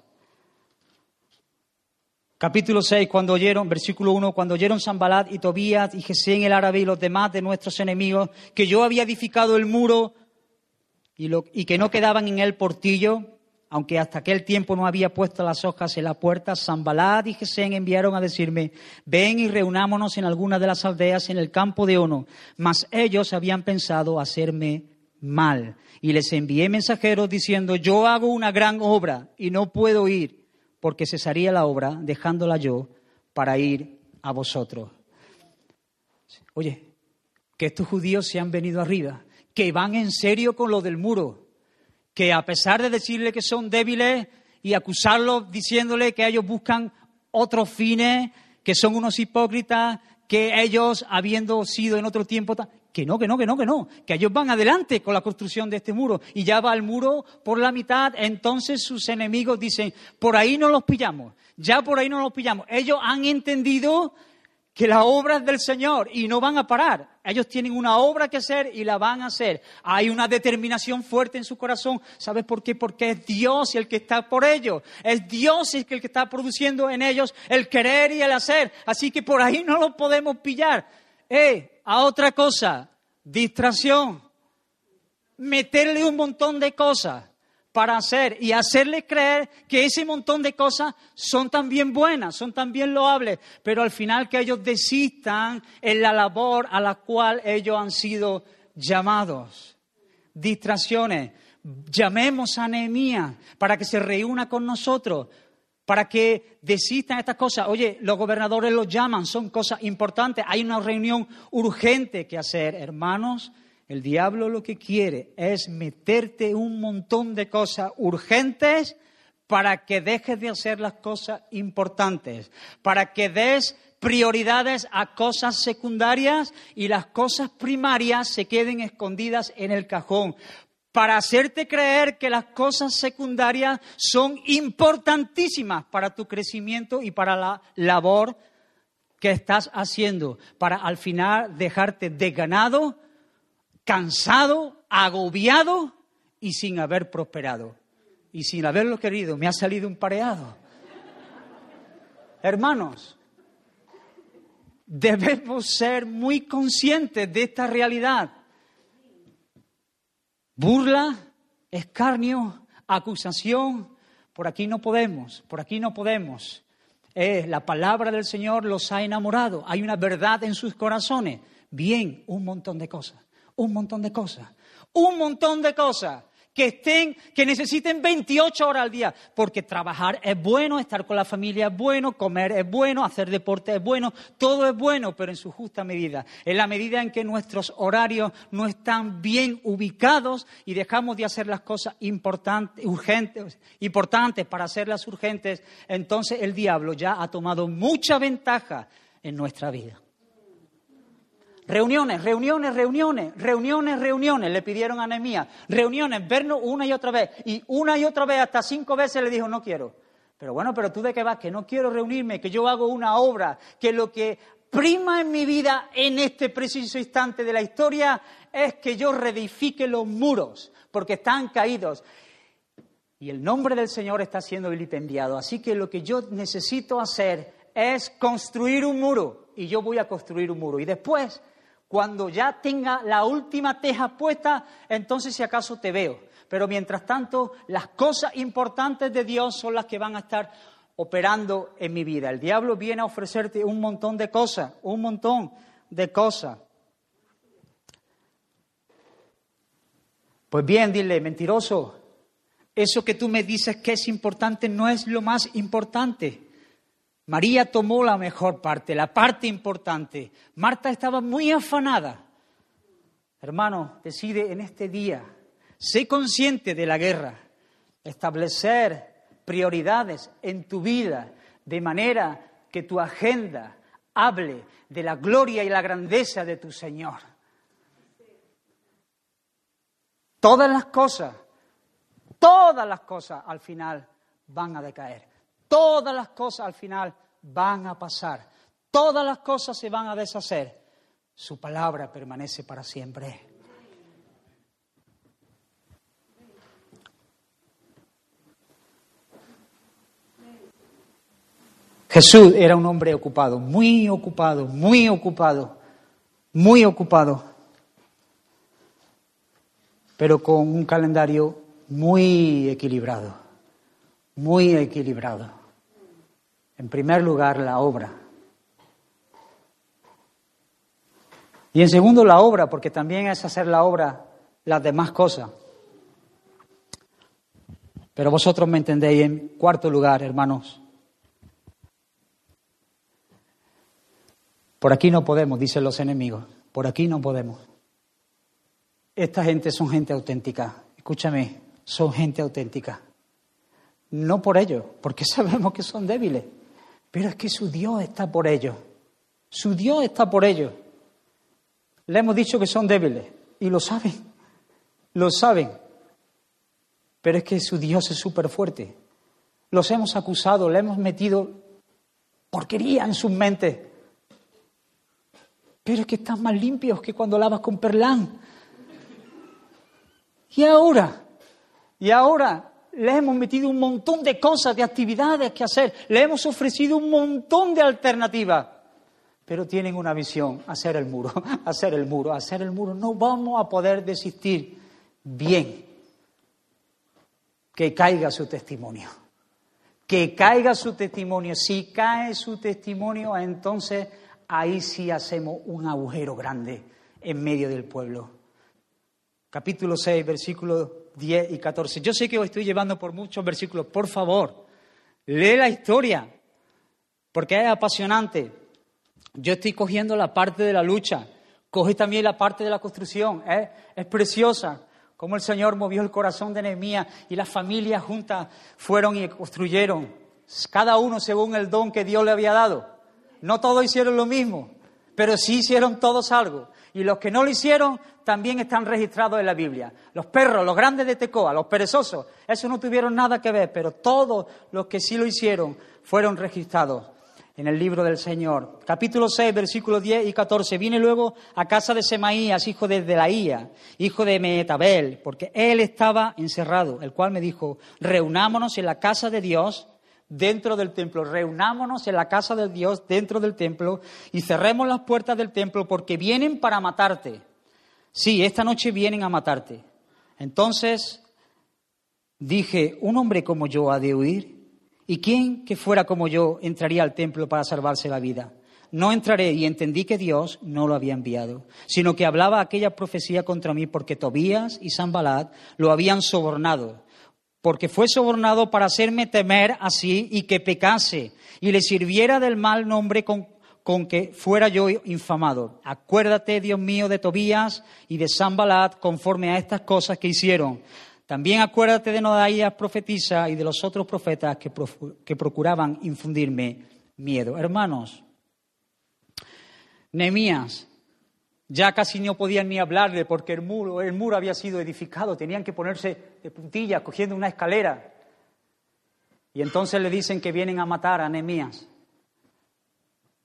Capítulo 6, cuando oyeron, versículo 1, cuando oyeron Sambalat y Tobías y Gesén el árabe y los demás de nuestros enemigos, que yo había edificado el muro y, que no quedaban en él portillo, aunque hasta aquel tiempo no había puesto las hojas en la puerta, Sambalat y Gesén enviaron a decirme, ven y reunámonos en alguna de las aldeas en el campo de Ono. Mas ellos habían pensado hacerme mal. Y les envié mensajeros diciendo, yo hago una gran obra y no puedo ir, porque cesaría la obra dejándola yo para ir a vosotros. Oye, que estos judíos se han venido arriba, que van en serio con lo del muro, que a pesar de decirle que son débiles y acusarlos diciéndole que ellos buscan otros fines, que son unos hipócritas, que ellos, habiendo sido en otro tiempo, que no, que no, que no, que no, que ellos van adelante con la construcción de este muro y ya va el muro por la mitad, entonces sus enemigos dicen, por ahí no los pillamos, ya por ahí no los pillamos. Ellos han entendido que la obra es del Señor y no van a parar. Ellos tienen una obra que hacer y la van a hacer. Hay una determinación fuerte en su corazón. ¿Sabes por qué? Porque es Dios el que está por ellos. Es Dios el que está produciendo en ellos el querer y el hacer. Así que por ahí no los podemos pillar. Eh, a otra cosa, distracción, meterle un montón de cosas para hacer y hacerle creer que ese montón de cosas son también buenas, son también loables, pero al final que ellos desistan en la labor a la cual ellos han sido llamados. Distracciones. Llamemos a Nehemías para que se reúna con nosotros, para que desistan estas cosas. Oye, los gobernadores los llaman, son cosas importantes, hay una reunión urgente que hacer. Hermanos, el diablo lo que quiere es meterte un montón de cosas urgentes para que dejes de hacer las cosas importantes, para que des prioridades a cosas secundarias y las cosas primarias se queden escondidas en el cajón, para hacerte creer que las cosas secundarias son importantísimas para tu crecimiento y para la labor que estás haciendo, para al final dejarte desganado, cansado, agobiado y sin haber prosperado. Y sin haberlo querido, me ha salido un pareado. Hermanos, debemos ser muy conscientes de esta realidad burla, escarnio, acusación. Por aquí no podemos, por aquí no podemos. Eh, la palabra del Señor los ha enamorado. Hay una verdad en sus corazones. Bien, un montón de cosas, un montón de cosas, un montón de cosas que estén, que necesiten 28 horas al día, porque trabajar es bueno, estar con la familia es bueno, comer es bueno, hacer deporte es bueno, todo es bueno, pero en su justa medida. En la medida en que nuestros horarios no están bien ubicados y dejamos de hacer las cosas importantes, urgentes, importantes para hacerlas urgentes, entonces el diablo ya ha tomado mucha ventaja en nuestra vida. Reuniones, reuniones, reuniones, reuniones, reuniones, le pidieron a Nehemías. Reuniones, vernos una y otra vez. Y una y otra vez, hasta cinco veces le dijo, no quiero. Pero bueno, pero tú de qué vas, que no quiero reunirme, que yo hago una obra, que lo que prima en mi vida en este preciso instante de la historia es que yo reedifique los muros, porque están caídos. Y el nombre del Señor está siendo vilipendiado. Así que lo que yo necesito hacer es construir un muro. Y yo voy a construir un muro. Y después cuando ya tenga la última teja puesta, entonces si acaso te veo. Pero mientras tanto, las cosas importantes de Dios son las que van a estar operando en mi vida. El diablo viene a ofrecerte un montón de cosas, un montón de cosas. Pues bien, dile, mentiroso, eso que tú me dices que es importante no es lo más importante. María tomó la mejor parte, la parte importante. Marta estaba muy afanada. Hermano, decide en este día Sé consciente de la guerra. Establecer prioridades en tu vida de manera que tu agenda hable de la gloria y la grandeza de tu Señor. Todas las cosas, todas las cosas al final van a decaer. Todas las cosas al final van a pasar. Todas las cosas se van a deshacer. Su palabra permanece para siempre. Jesús era un hombre ocupado, muy ocupado, muy ocupado, muy ocupado, pero con un calendario muy equilibrado, muy equilibrado. En primer lugar, la obra. Y en segundo, la obra, porque también es hacer la obra las demás cosas. Pero vosotros me entendéis. En cuarto lugar, hermanos, Por aquí no podemos, dicen los enemigos. Por aquí no podemos. Esta gente son gente auténtica. Escúchame, son gente auténtica. No por ellos, porque [laughs] sabemos que son débiles. Pero es que su Dios está por ellos. Su Dios está por ellos. Le hemos dicho que son débiles y lo saben. Lo saben. Pero es que su Dios es súper fuerte. Los hemos acusado, le hemos metido porquería en sus mentes. Pero es que están más limpios que cuando lavas con perlán. Y ahora, y ahora le hemos metido un montón de cosas, de actividades que hacer, le hemos ofrecido un montón de alternativas. Pero tienen una visión, hacer el muro, [laughs] hacer el muro, hacer el muro. No vamos a poder desistir bien. Que caiga su testimonio. Que caiga su testimonio. Si cae su testimonio, entonces ahí sí hacemos un agujero grande en medio del pueblo. Capítulo 6, versículos 10 y 14. Yo sé que os estoy llevando por muchos versículos. Por favor, lee la historia, porque es apasionante. Yo estoy cogiendo la parte de la lucha, coge también la parte de la construcción. Es preciosa cómo el Señor movió el corazón de Nehemías y las familias juntas fueron y construyeron, cada uno según el don que Dios le había dado. No todos hicieron lo mismo, pero sí hicieron todos algo. Y los que no lo hicieron también están registrados en la Biblia. Los perros, los grandes de Tecoa, los perezosos, eso no tuvieron nada que ver, pero todos los que sí lo hicieron fueron registrados en el libro del Señor. Capítulo 6, versículos 10 y 14. Viene luego a casa de Semaías, hijo de Delaía, hijo de Metabel, porque él estaba encerrado, el cual me dijo, reunámonos en la casa de Dios dentro del templo. Reunámonos en la casa de Dios dentro del templo y cerremos las puertas del templo porque vienen para matarte. Sí, esta noche vienen a matarte. Entonces dije, un hombre como yo ha de huir. ¿Y quién que fuera como yo entraría al templo para salvarse la vida? No entraré y entendí que Dios no lo había enviado, sino que hablaba aquella profecía contra mí porque Tobías y Sanbalat lo habían sobornado porque fue sobornado para hacerme temer así y que pecase y le sirviera del mal nombre con, que fuera yo infamado. Acuérdate, Dios mío, de Tobías y de Sambalat conforme a estas cosas que hicieron. También acuérdate de Nodaías profetisa y de los otros profetas que, que procuraban infundirme miedo. Hermanos, Nehemías ya casi no podían ni hablarle porque el muro, el muro había sido edificado, tenían que ponerse de puntillas cogiendo una escalera. Y entonces le dicen que vienen a matar a Nehemías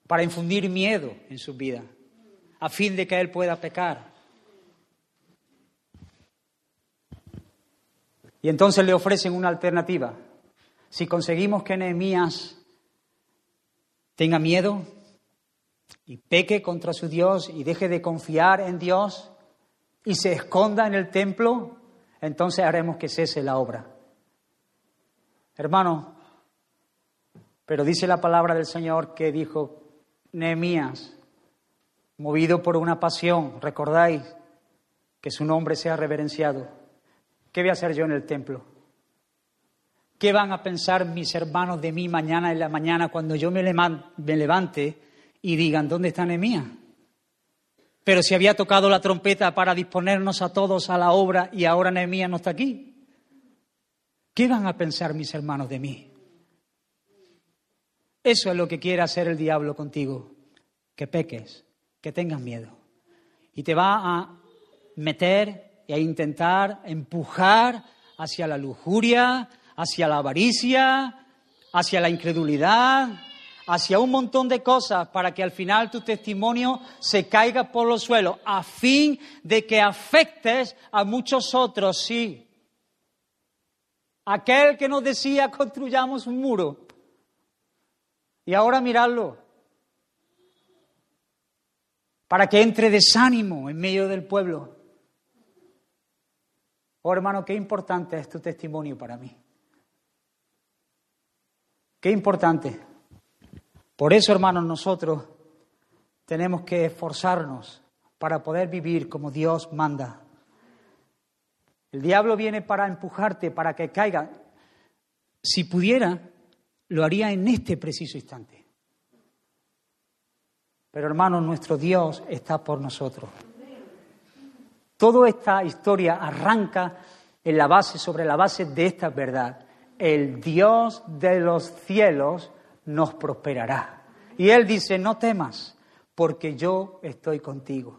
para infundir miedo en su vida, a fin de que él pueda pecar. Y entonces le ofrecen una alternativa. Si conseguimos que Nehemías tenga miedo, y peque contra su Dios y deje de confiar en Dios y se esconda en el templo, entonces haremos que cese la obra. Hermano, pero dice la palabra del Señor que dijo Nehemías, movido por una pasión, recordáis que su nombre sea reverenciado. ¿Qué voy a hacer yo en el templo? ¿Qué van a pensar mis hermanos de mí mañana en la mañana cuando yo me levante y digan, ¿dónde está Nehemías? Pero si había tocado la trompeta para disponernos a todos a la obra y ahora Nehemías no está aquí. ¿Qué van a pensar mis hermanos de mí? Eso es lo que quiere hacer el diablo contigo, que peques, que tengas miedo. Y te va a meter y a intentar empujar hacia la lujuria, hacia la avaricia, hacia la incredulidad, hacia un montón de cosas para que al final tu testimonio se caiga por los suelos, a fin de que afectes a muchos otros, sí. Aquel que nos decía construyamos un muro. Y ahora miradlo. Para que entre desánimo en medio del pueblo. Oh hermano, qué importante es tu testimonio para mí. Qué importante. Por eso, hermanos, nosotros tenemos que esforzarnos para poder vivir como Dios manda. El diablo viene para empujarte, para que caiga. Si pudiera, lo haría en este preciso instante. Pero hermanos, nuestro Dios está por nosotros. Toda esta historia arranca en la base, sobre la base de esta verdad el Dios de los cielos nos prosperará. Y Él dice, no temas, porque yo estoy contigo.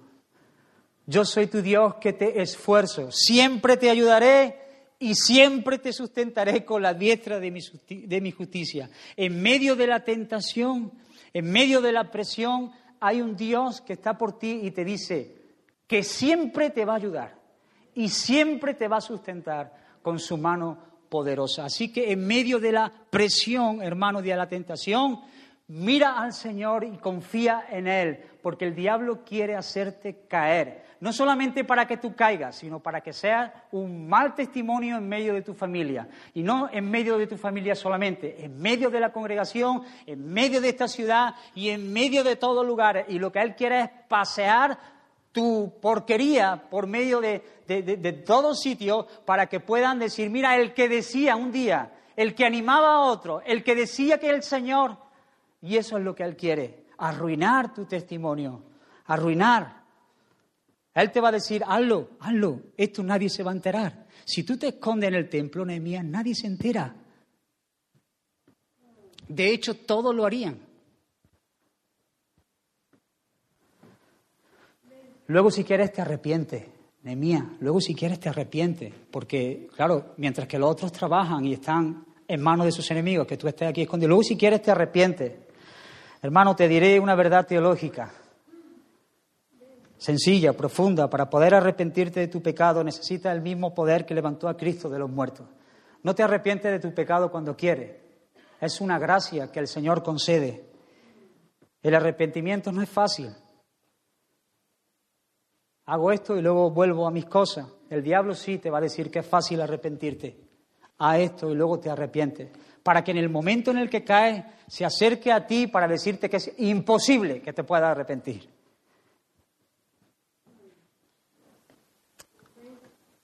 Yo soy tu Dios que te esfuerzo, siempre te ayudaré y siempre te sustentaré con la diestra de mi, justicia. En medio de la tentación, en medio de la presión, hay un Dios que está por ti y te dice que siempre te va a ayudar y siempre te va a sustentar con su mano poderosa. Así que en medio de la presión, hermano, de la tentación, mira al Señor y confía en Él, porque el diablo quiere hacerte caer. No solamente para que tú caigas, sino para que seas un mal testimonio en medio de tu familia. Y no en medio de tu familia solamente, en medio de la congregación, en medio de esta ciudad y en medio de todos lugares. Y lo que Él quiere es pasear tu porquería por medio de, de, todo sitio para que puedan decir, mira, el que decía un día, el que animaba a otro, el que decía que el Señor, y eso es lo que Él quiere, arruinar tu testimonio, arruinar. Él te va a decir, hazlo, hazlo, esto nadie se va a enterar. Si tú te escondes en el templo, Nehemías, nadie se entera. De hecho, todos lo harían. Luego, si quieres, te arrepientes. Nemía, luego si quieres te arrepientes, porque claro, mientras que los otros trabajan y están en manos de sus enemigos, que tú estés aquí escondido, luego si quieres te arrepientes. Hermano, te diré una verdad teológica, sencilla, profunda, para poder arrepentirte de tu pecado necesitas el mismo poder que levantó a Cristo de los muertos. No te arrepientes de tu pecado cuando quieres, es una gracia que el Señor concede. El arrepentimiento no es fácil, hago esto y luego vuelvo a mis cosas. El diablo sí te va a decir que es fácil arrepentirte. A esto y luego te arrepientes. Para que en el momento en el que caes se acerque a ti para decirte que es imposible que te pueda arrepentir.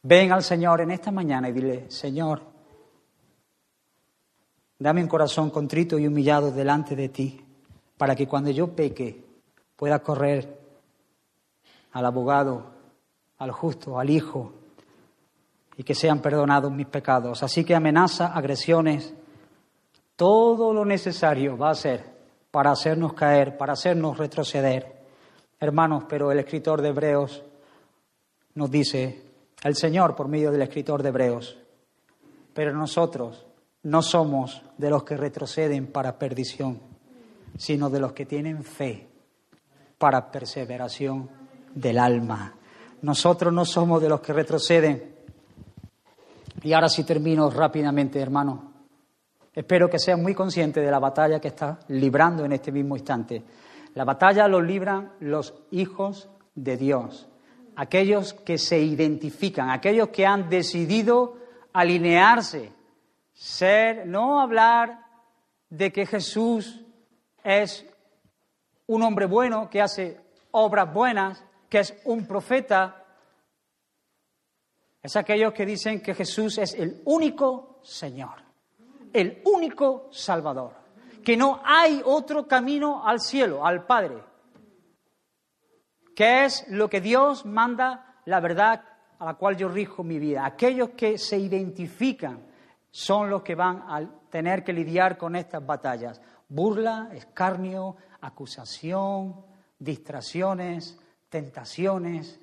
Ven al Señor en esta mañana y dile, Señor, dame un corazón contrito y humillado delante de ti, para que cuando yo peque pueda correr al abogado, al justo, al Hijo, y que sean perdonados mis pecados. Así que amenaza, agresiones, todo lo necesario va a ser para hacernos caer, para hacernos retroceder. Hermanos, pero el escritor de Hebreos nos dice, el Señor por medio del escritor de Hebreos, pero nosotros no somos de los que retroceden para perdición, sino de los que tienen fe para perseveración del alma. Nosotros no somos de los que retroceden. Y ahora sí termino rápidamente, hermano. Espero que sean muy conscientes de la batalla que está librando en este mismo instante. La batalla lo libran los hijos de Dios, aquellos que se identifican, aquellos que han decidido alinearse, ser, no hablar de que Jesús es un hombre bueno que hace obras buenas, que es un profeta, es aquellos que dicen que Jesús es el único Señor, el único Salvador, que no hay otro camino al cielo, al Padre, ¿Qué es lo que Dios manda, la verdad a la cual yo rijo mi vida? Aquellos que se identifican son los que van a tener que lidiar con estas batallas. Burla, escarnio, acusación, distracciones, tentaciones.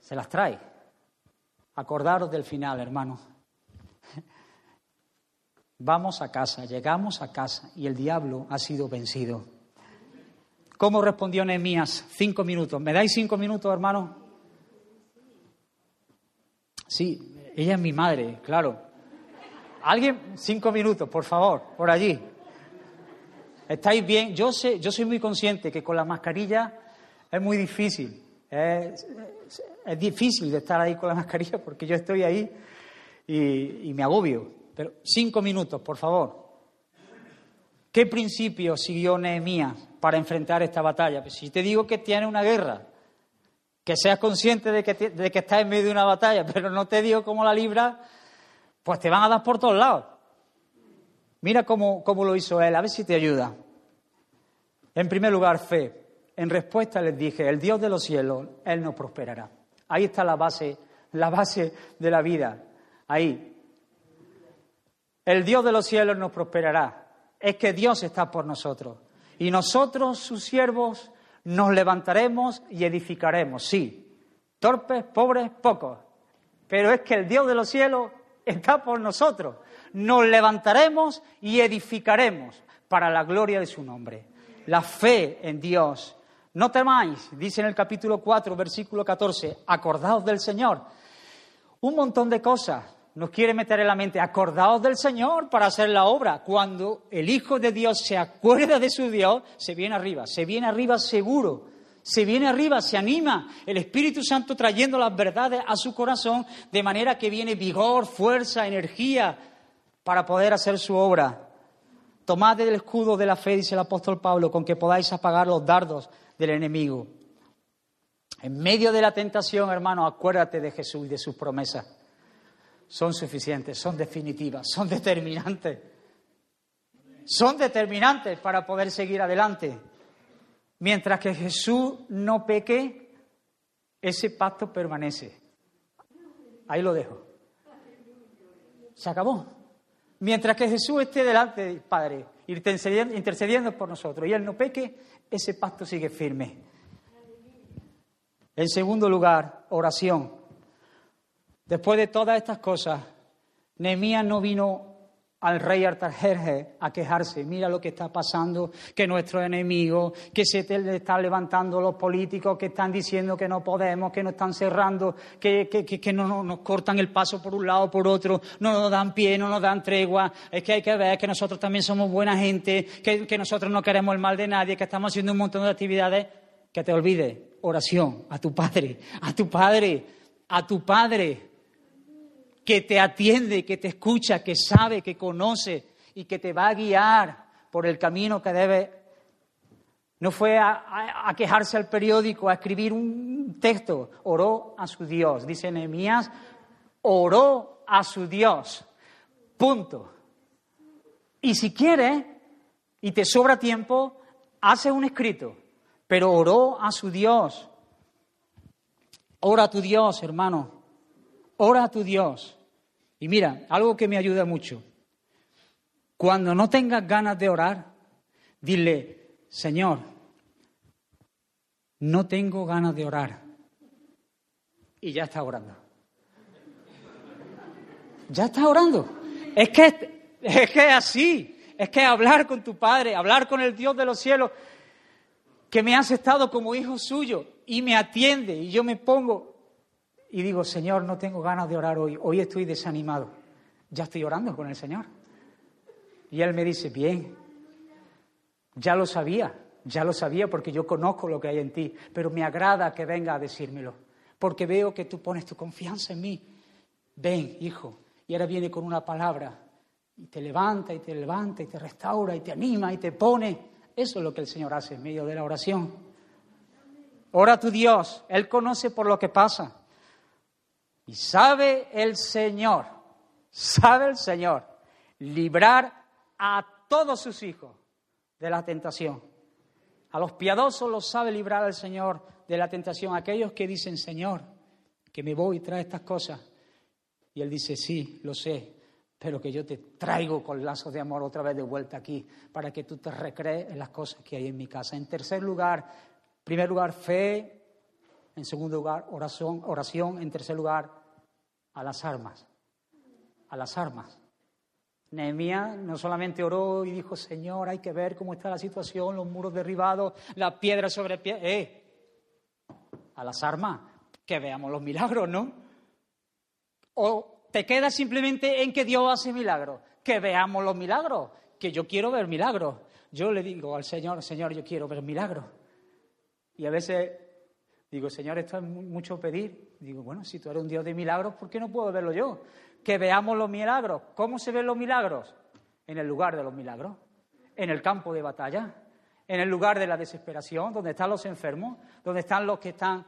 Se las trae. Acordaros del final, hermanos. [laughs] Vamos a casa, llegamos a casa y el diablo ha sido vencido. ¿Cómo respondió Nehemías? Cinco minutos. ¿Me dais cinco minutos, hermano? Sí, ella es mi madre, claro. Alguien, cinco minutos, por favor, por allí. ¿Estáis bien? Yo sé, yo soy muy consciente que con la mascarilla es muy difícil. Es, difícil de estar ahí con la mascarilla porque yo estoy ahí y, y me agobio. Pero cinco minutos, por favor. ¿Qué principio siguió Nehemías para enfrentar esta batalla? Pues si te digo que tiene una guerra, que seas consciente de que, de que estás en medio de una batalla, [laughs] pero no te digo cómo la libra, pues te van a dar por todos lados. Mira cómo, cómo lo hizo él, a ver si te ayuda. En primer lugar, fe. En respuesta les dije, el Dios de los cielos, Él nos prosperará. Ahí está la base, la base de la vida. Ahí. El Dios de los cielos nos prosperará. Es que Dios está por nosotros. Y nosotros, sus siervos, nos levantaremos y edificaremos, sí. Torpes, pobres, pocos. Pero es que el Dios de los cielos está por nosotros. Nos levantaremos y edificaremos para la gloria de su nombre. La fe en Dios. No temáis, dice en el capítulo 4, versículo 14, acordaos del Señor. Un montón de cosas nos quiere meter en la mente, acordaos del Señor para hacer la obra. Cuando el Hijo de Dios se acuerda de su Dios, se viene arriba, se viene arriba seguro, se viene arriba, se anima, el Espíritu Santo trayendo las verdades a su corazón, de manera que viene vigor, fuerza, energía para poder hacer su obra. Tomad el escudo de la fe, dice el apóstol Pablo, con que podáis apagar los dardos del enemigo. En medio de la tentación, hermano, acuérdate de Jesús y de sus promesas son suficientes, son definitivas, son determinantes. Son determinantes para poder seguir adelante. Mientras que Jesús no peque, ese pacto permanece. Ahí lo dejo. Se acabó. Mientras que Jesús esté delante del Padre, intercediendo, por nosotros, y Él no peque, ese pacto sigue firme. En segundo lugar, oración. Después de todas estas cosas, Nehemías no vino al rey Artajerjes a quejarse. Mira lo que está pasando, que nuestros enemigos, que se le están levantando los políticos, que están diciendo que no podemos, que nos están cerrando, que, que, no, nos cortan el paso por un lado o por otro, no nos dan pie, no nos dan tregua. Es que hay que ver que nosotros también somos buena gente, que, que nosotros no queremos el mal de nadie, que estamos haciendo un montón de actividades. Que te olvides, oración a tu Padre, a tu Padre, a tu Padre que te atiende, que te escucha, que sabe, que conoce y que te va a guiar por el camino que debe. No fue a, quejarse al periódico, a escribir un texto, oró a su Dios. Dice Nehemías, oró a su Dios. Punto. Y si quiere, y te sobra tiempo, hace un escrito, pero oró a su Dios. Ora a tu Dios, hermano. Ora a tu Dios. Y mira, algo que me ayuda mucho. Cuando no tengas ganas de orar, dile, Señor, no tengo ganas de orar. Y ya está orando. Ya está orando. Es que es que así. Es que hablar con tu Padre, hablar con el Dios de los cielos, que me has estado como hijo suyo y me atiende y yo me pongo y digo, Señor, no tengo ganas de orar hoy, hoy estoy desanimado. Ya estoy orando con el Señor. Y Él me dice, bien, ya lo sabía, ya lo sabía porque yo conozco lo que hay en ti, pero me agrada que venga a decírmelo, porque veo que tú pones tu confianza en mí. Ven, hijo, y ahora viene con una palabra y te levanta y te levanta y te restaura y te anima y te pone. Eso es lo que el Señor hace en medio de la oración. Ora a tu Dios, Él conoce por lo que pasa. Y sabe el Señor, sabe el Señor librar a todos sus hijos de la tentación. A los piadosos los sabe librar el Señor de la tentación. Aquellos que dicen, Señor, que me voy y trae estas cosas. Y Él dice, sí, lo sé, pero que yo te traigo con lazos de amor otra vez de vuelta aquí, para que tú te recrees en las cosas que hay en mi casa. En tercer lugar, primer lugar, fe. En segundo lugar, oración, oración. En tercer lugar, a las armas. A las armas. Nehemías no solamente oró y dijo, Señor, hay que ver cómo está la situación, los muros derribados, las piedras sobre pie. ¡Eh! A las armas, que veamos los milagros, ¿no? O te quedas simplemente en que Dios hace milagros, que veamos los milagros, que yo quiero ver milagros. Yo le digo al Señor, Señor, yo quiero ver milagros. Y a veces digo, Señor, esto es mucho pedir. Digo, bueno, si tú eres un Dios de milagros, ¿por qué no puedo verlo yo? que veamos los milagros. ¿Cómo se ven los milagros? En el lugar de los milagros, en el campo de batalla, en el lugar de la desesperación, donde están los enfermos, donde están los que están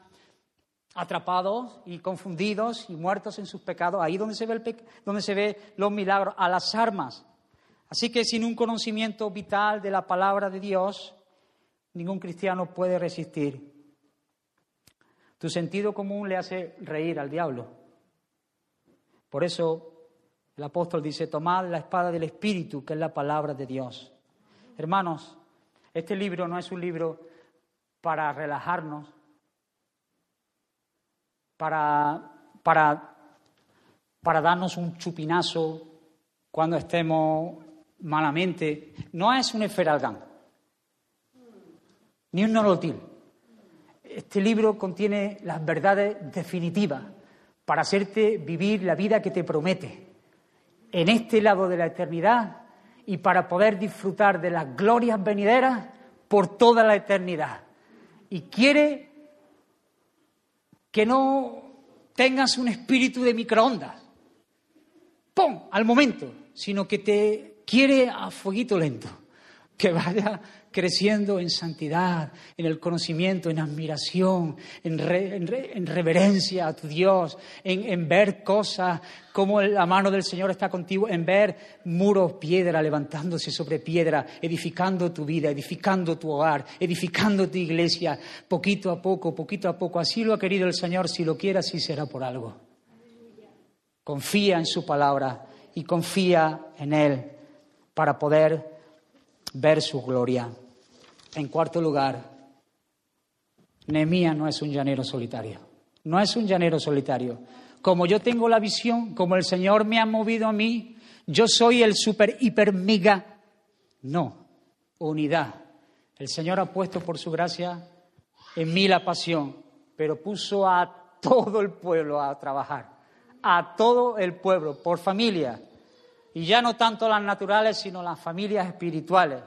atrapados y confundidos y muertos en sus pecados, ahí donde se ve, donde se ve los milagros, a las armas. Así que sin un conocimiento vital de la palabra de Dios, ningún cristiano puede resistir. Tu sentido común le hace reír al diablo. Por eso el apóstol dice, tomad la espada del Espíritu, que es la palabra de Dios. Hermanos, este libro no es un libro para relajarnos, para, para, para darnos un chupinazo cuando estemos malamente. No es un esferalgán, ni un nolotil. Este libro contiene las verdades definitivas para hacerte vivir la vida que te promete en este lado de la eternidad y para poder disfrutar de las glorias venideras por toda la eternidad. Y quiere que no tengas un espíritu de microondas, ¡pum!, al momento, sino que te quiere a fueguito lento, que vaya creciendo en santidad, en el conocimiento, en admiración, en, reverencia a tu Dios, en, ver cosas como la mano del Señor está contigo, en ver muros, piedra levantándose sobre piedra, edificando tu vida, edificando tu hogar, edificando tu iglesia, poquito a poco, poquito a poco. Así lo ha querido el Señor, si lo quiere, así será por algo. Confía en su palabra y confía en Él para poder ver su gloria. En cuarto lugar, Nehemías no es un llanero solitario. No es un llanero solitario. Como yo tengo la visión, como el Señor me ha movido a mí, yo soy el super hiper mega. No, unidad. El Señor ha puesto por su gracia en mí la pasión, pero puso a todo el pueblo a trabajar, a todo el pueblo, por familia. Y ya no tanto las naturales, sino las familias espirituales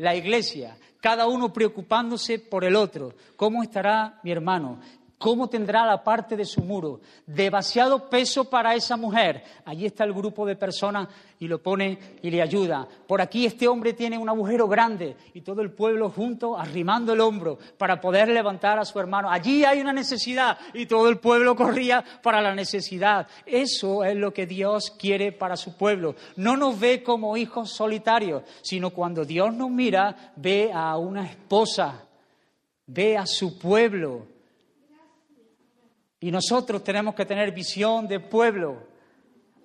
la iglesia, cada uno preocupándose por el otro. ¿Cómo estará mi hermano? ¿Cómo tendrá la parte de su muro? Demasiado peso para esa mujer. Allí está el grupo de personas y lo pone y le ayuda. Por aquí este hombre tiene un agujero grande y todo el pueblo junto arrimando el hombro para poder levantar a su hermano. Allí hay una necesidad y todo el pueblo corría para la necesidad. Eso es lo que Dios quiere para su pueblo. No nos ve como hijos solitarios, sino cuando Dios nos mira, ve a una esposa, ve a su pueblo y nosotros tenemos que tener visión de pueblo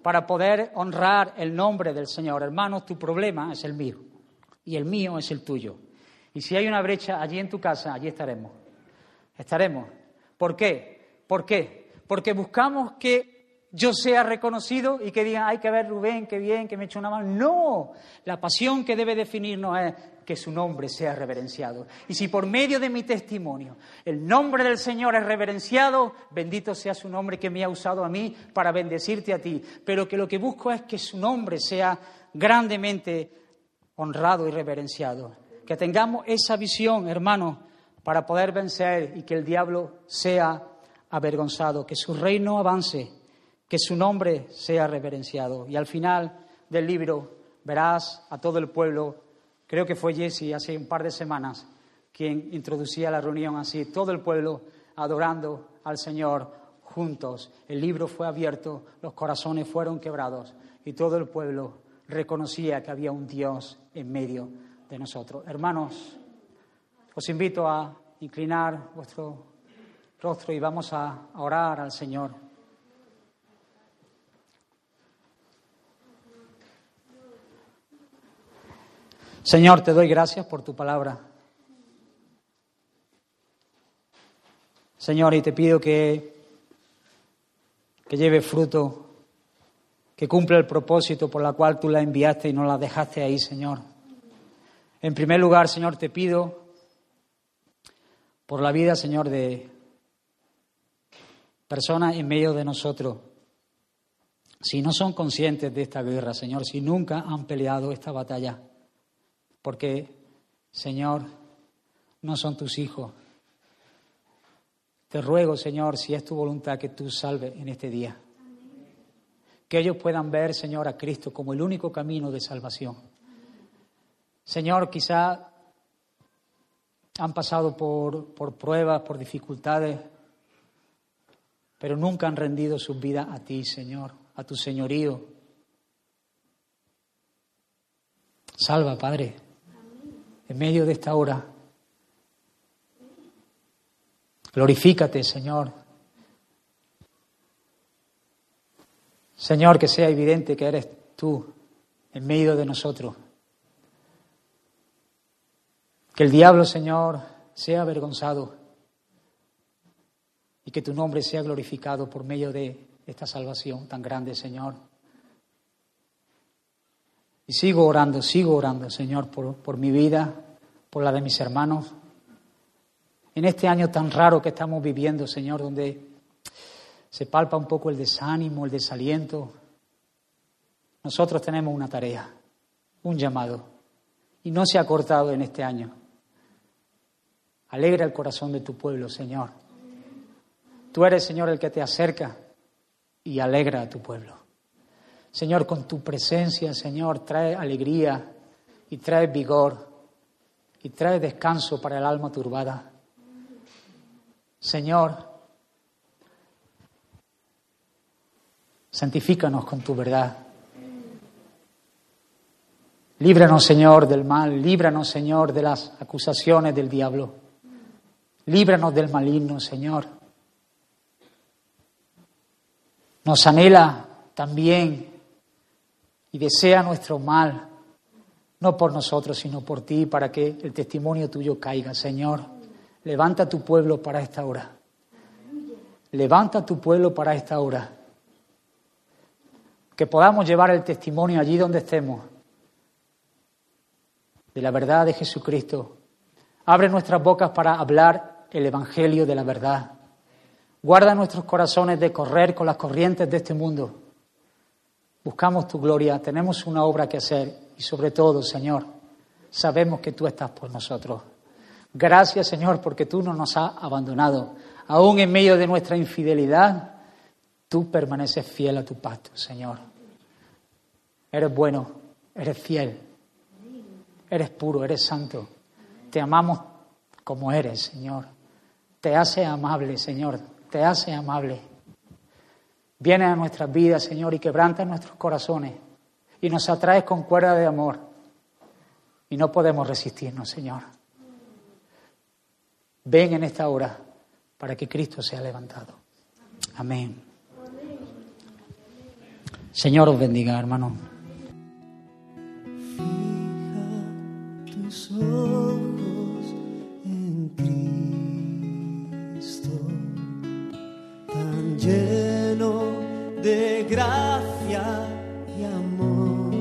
para poder honrar el nombre del Señor. Hermanos, tu problema es el mío y el mío es el tuyo. Y si hay una brecha allí en tu casa, allí estaremos. Estaremos. ¿Por qué? ¿Por qué? Porque buscamos que yo sea reconocido y que digan, hay que ver Rubén, qué bien, que me echo una mano. No, la pasión que debe definirnos es que su nombre sea reverenciado. Y si por medio de mi testimonio el nombre del Señor es reverenciado, bendito sea su nombre que me ha usado a mí para bendecirte a ti. Pero que lo que busco es que su nombre sea grandemente honrado y reverenciado. Que tengamos esa visión, hermano, para poder vencer y que el diablo sea avergonzado, que su reino avance, que su nombre sea reverenciado. Y al final del libro verás a todo el pueblo Creo que fue Jesse hace un par de semanas quien introducía la reunión así, todo el pueblo adorando al Señor juntos. El libro fue abierto, los corazones fueron quebrados y todo el pueblo reconocía que había un Dios en medio de nosotros. Hermanos, Os invito a inclinar vuestro rostro y vamos a orar al Señor. Señor, te doy gracias por tu palabra. Señor, y te pido que, que lleve fruto, que cumpla el propósito por la cual tú la enviaste y no la dejaste ahí, Señor. En primer lugar, Señor, te pido por la vida, Señor, de personas en medio de nosotros. Si no son conscientes de esta guerra, Señor, si nunca han peleado esta batalla, porque, Señor, no son tus hijos. Te ruego, Señor, si es tu voluntad, que tú salves en este día. Que ellos puedan ver, Señor, a Cristo como el único camino de salvación Señor, quizá han pasado por, por pruebas, por dificultades, pero nunca han rendido su vida a ti, Señor, a tu señorío. Salva, Padre, en medio de esta hora. Glorifícate, Señor. Señor, que sea evidente que eres tú en medio de nosotros. Que el diablo, Señor, sea avergonzado y que tu nombre sea glorificado por medio de esta salvación tan grande, Señor. Y sigo orando, sigo orando, Señor, por, por mi vida, por la de mis hermanos. En este año tan raro que estamos viviendo, Señor, donde se palpa un poco el desánimo, el desaliento, nosotros tenemos una tarea, un llamado, y no se ha cortado en este año. Alegra el corazón de tu pueblo, Señor. Tú eres, Señor, el que te acerca y alegra a tu pueblo. Señor, con tu presencia, Señor, trae alegría y trae vigor y trae descanso para el alma turbada. Señor, santifícanos con tu verdad. Líbranos, Señor, del mal, líbranos, Señor, de las acusaciones del diablo. Líbranos del maligno, Señor. Nos anhela también y desea nuestro mal, no por nosotros, sino por ti, para que el testimonio tuyo caiga, Señor. Levanta tu pueblo para esta hora. Levanta tu pueblo para esta hora. Que podamos llevar el testimonio allí donde estemos de la verdad de Jesucristo. Abre nuestras bocas para hablar el Evangelio de la verdad. Guarda nuestros corazones de correr con las corrientes de este mundo. Buscamos tu gloria, tenemos una obra que hacer y sobre todo, Señor, sabemos que tú estás por nosotros. Gracias, Señor, porque tú no nos has abandonado. Aún en medio de nuestra infidelidad, tú permaneces fiel a tu pacto, Señor. Eres bueno, eres fiel, eres puro, eres santo. Te amamos como eres, Señor te hace amable, Señor, te hace amable. Viene a nuestras vidas, Señor, y quebranta nuestros corazones y nos atrae con cuerda de amor. Y no podemos resistirnos, Señor. Ven en esta hora para que Cristo sea levantado. Amén. Señor os bendiga, hermano.
Gracia y amor.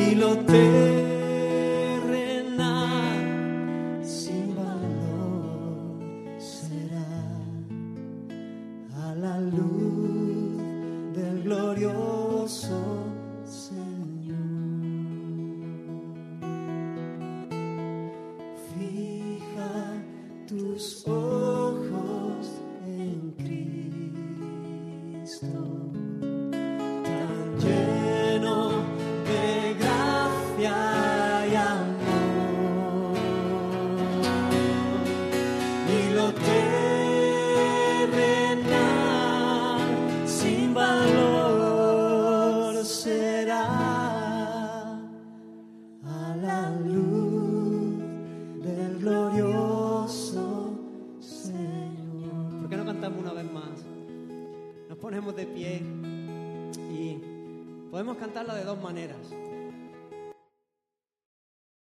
Y lo te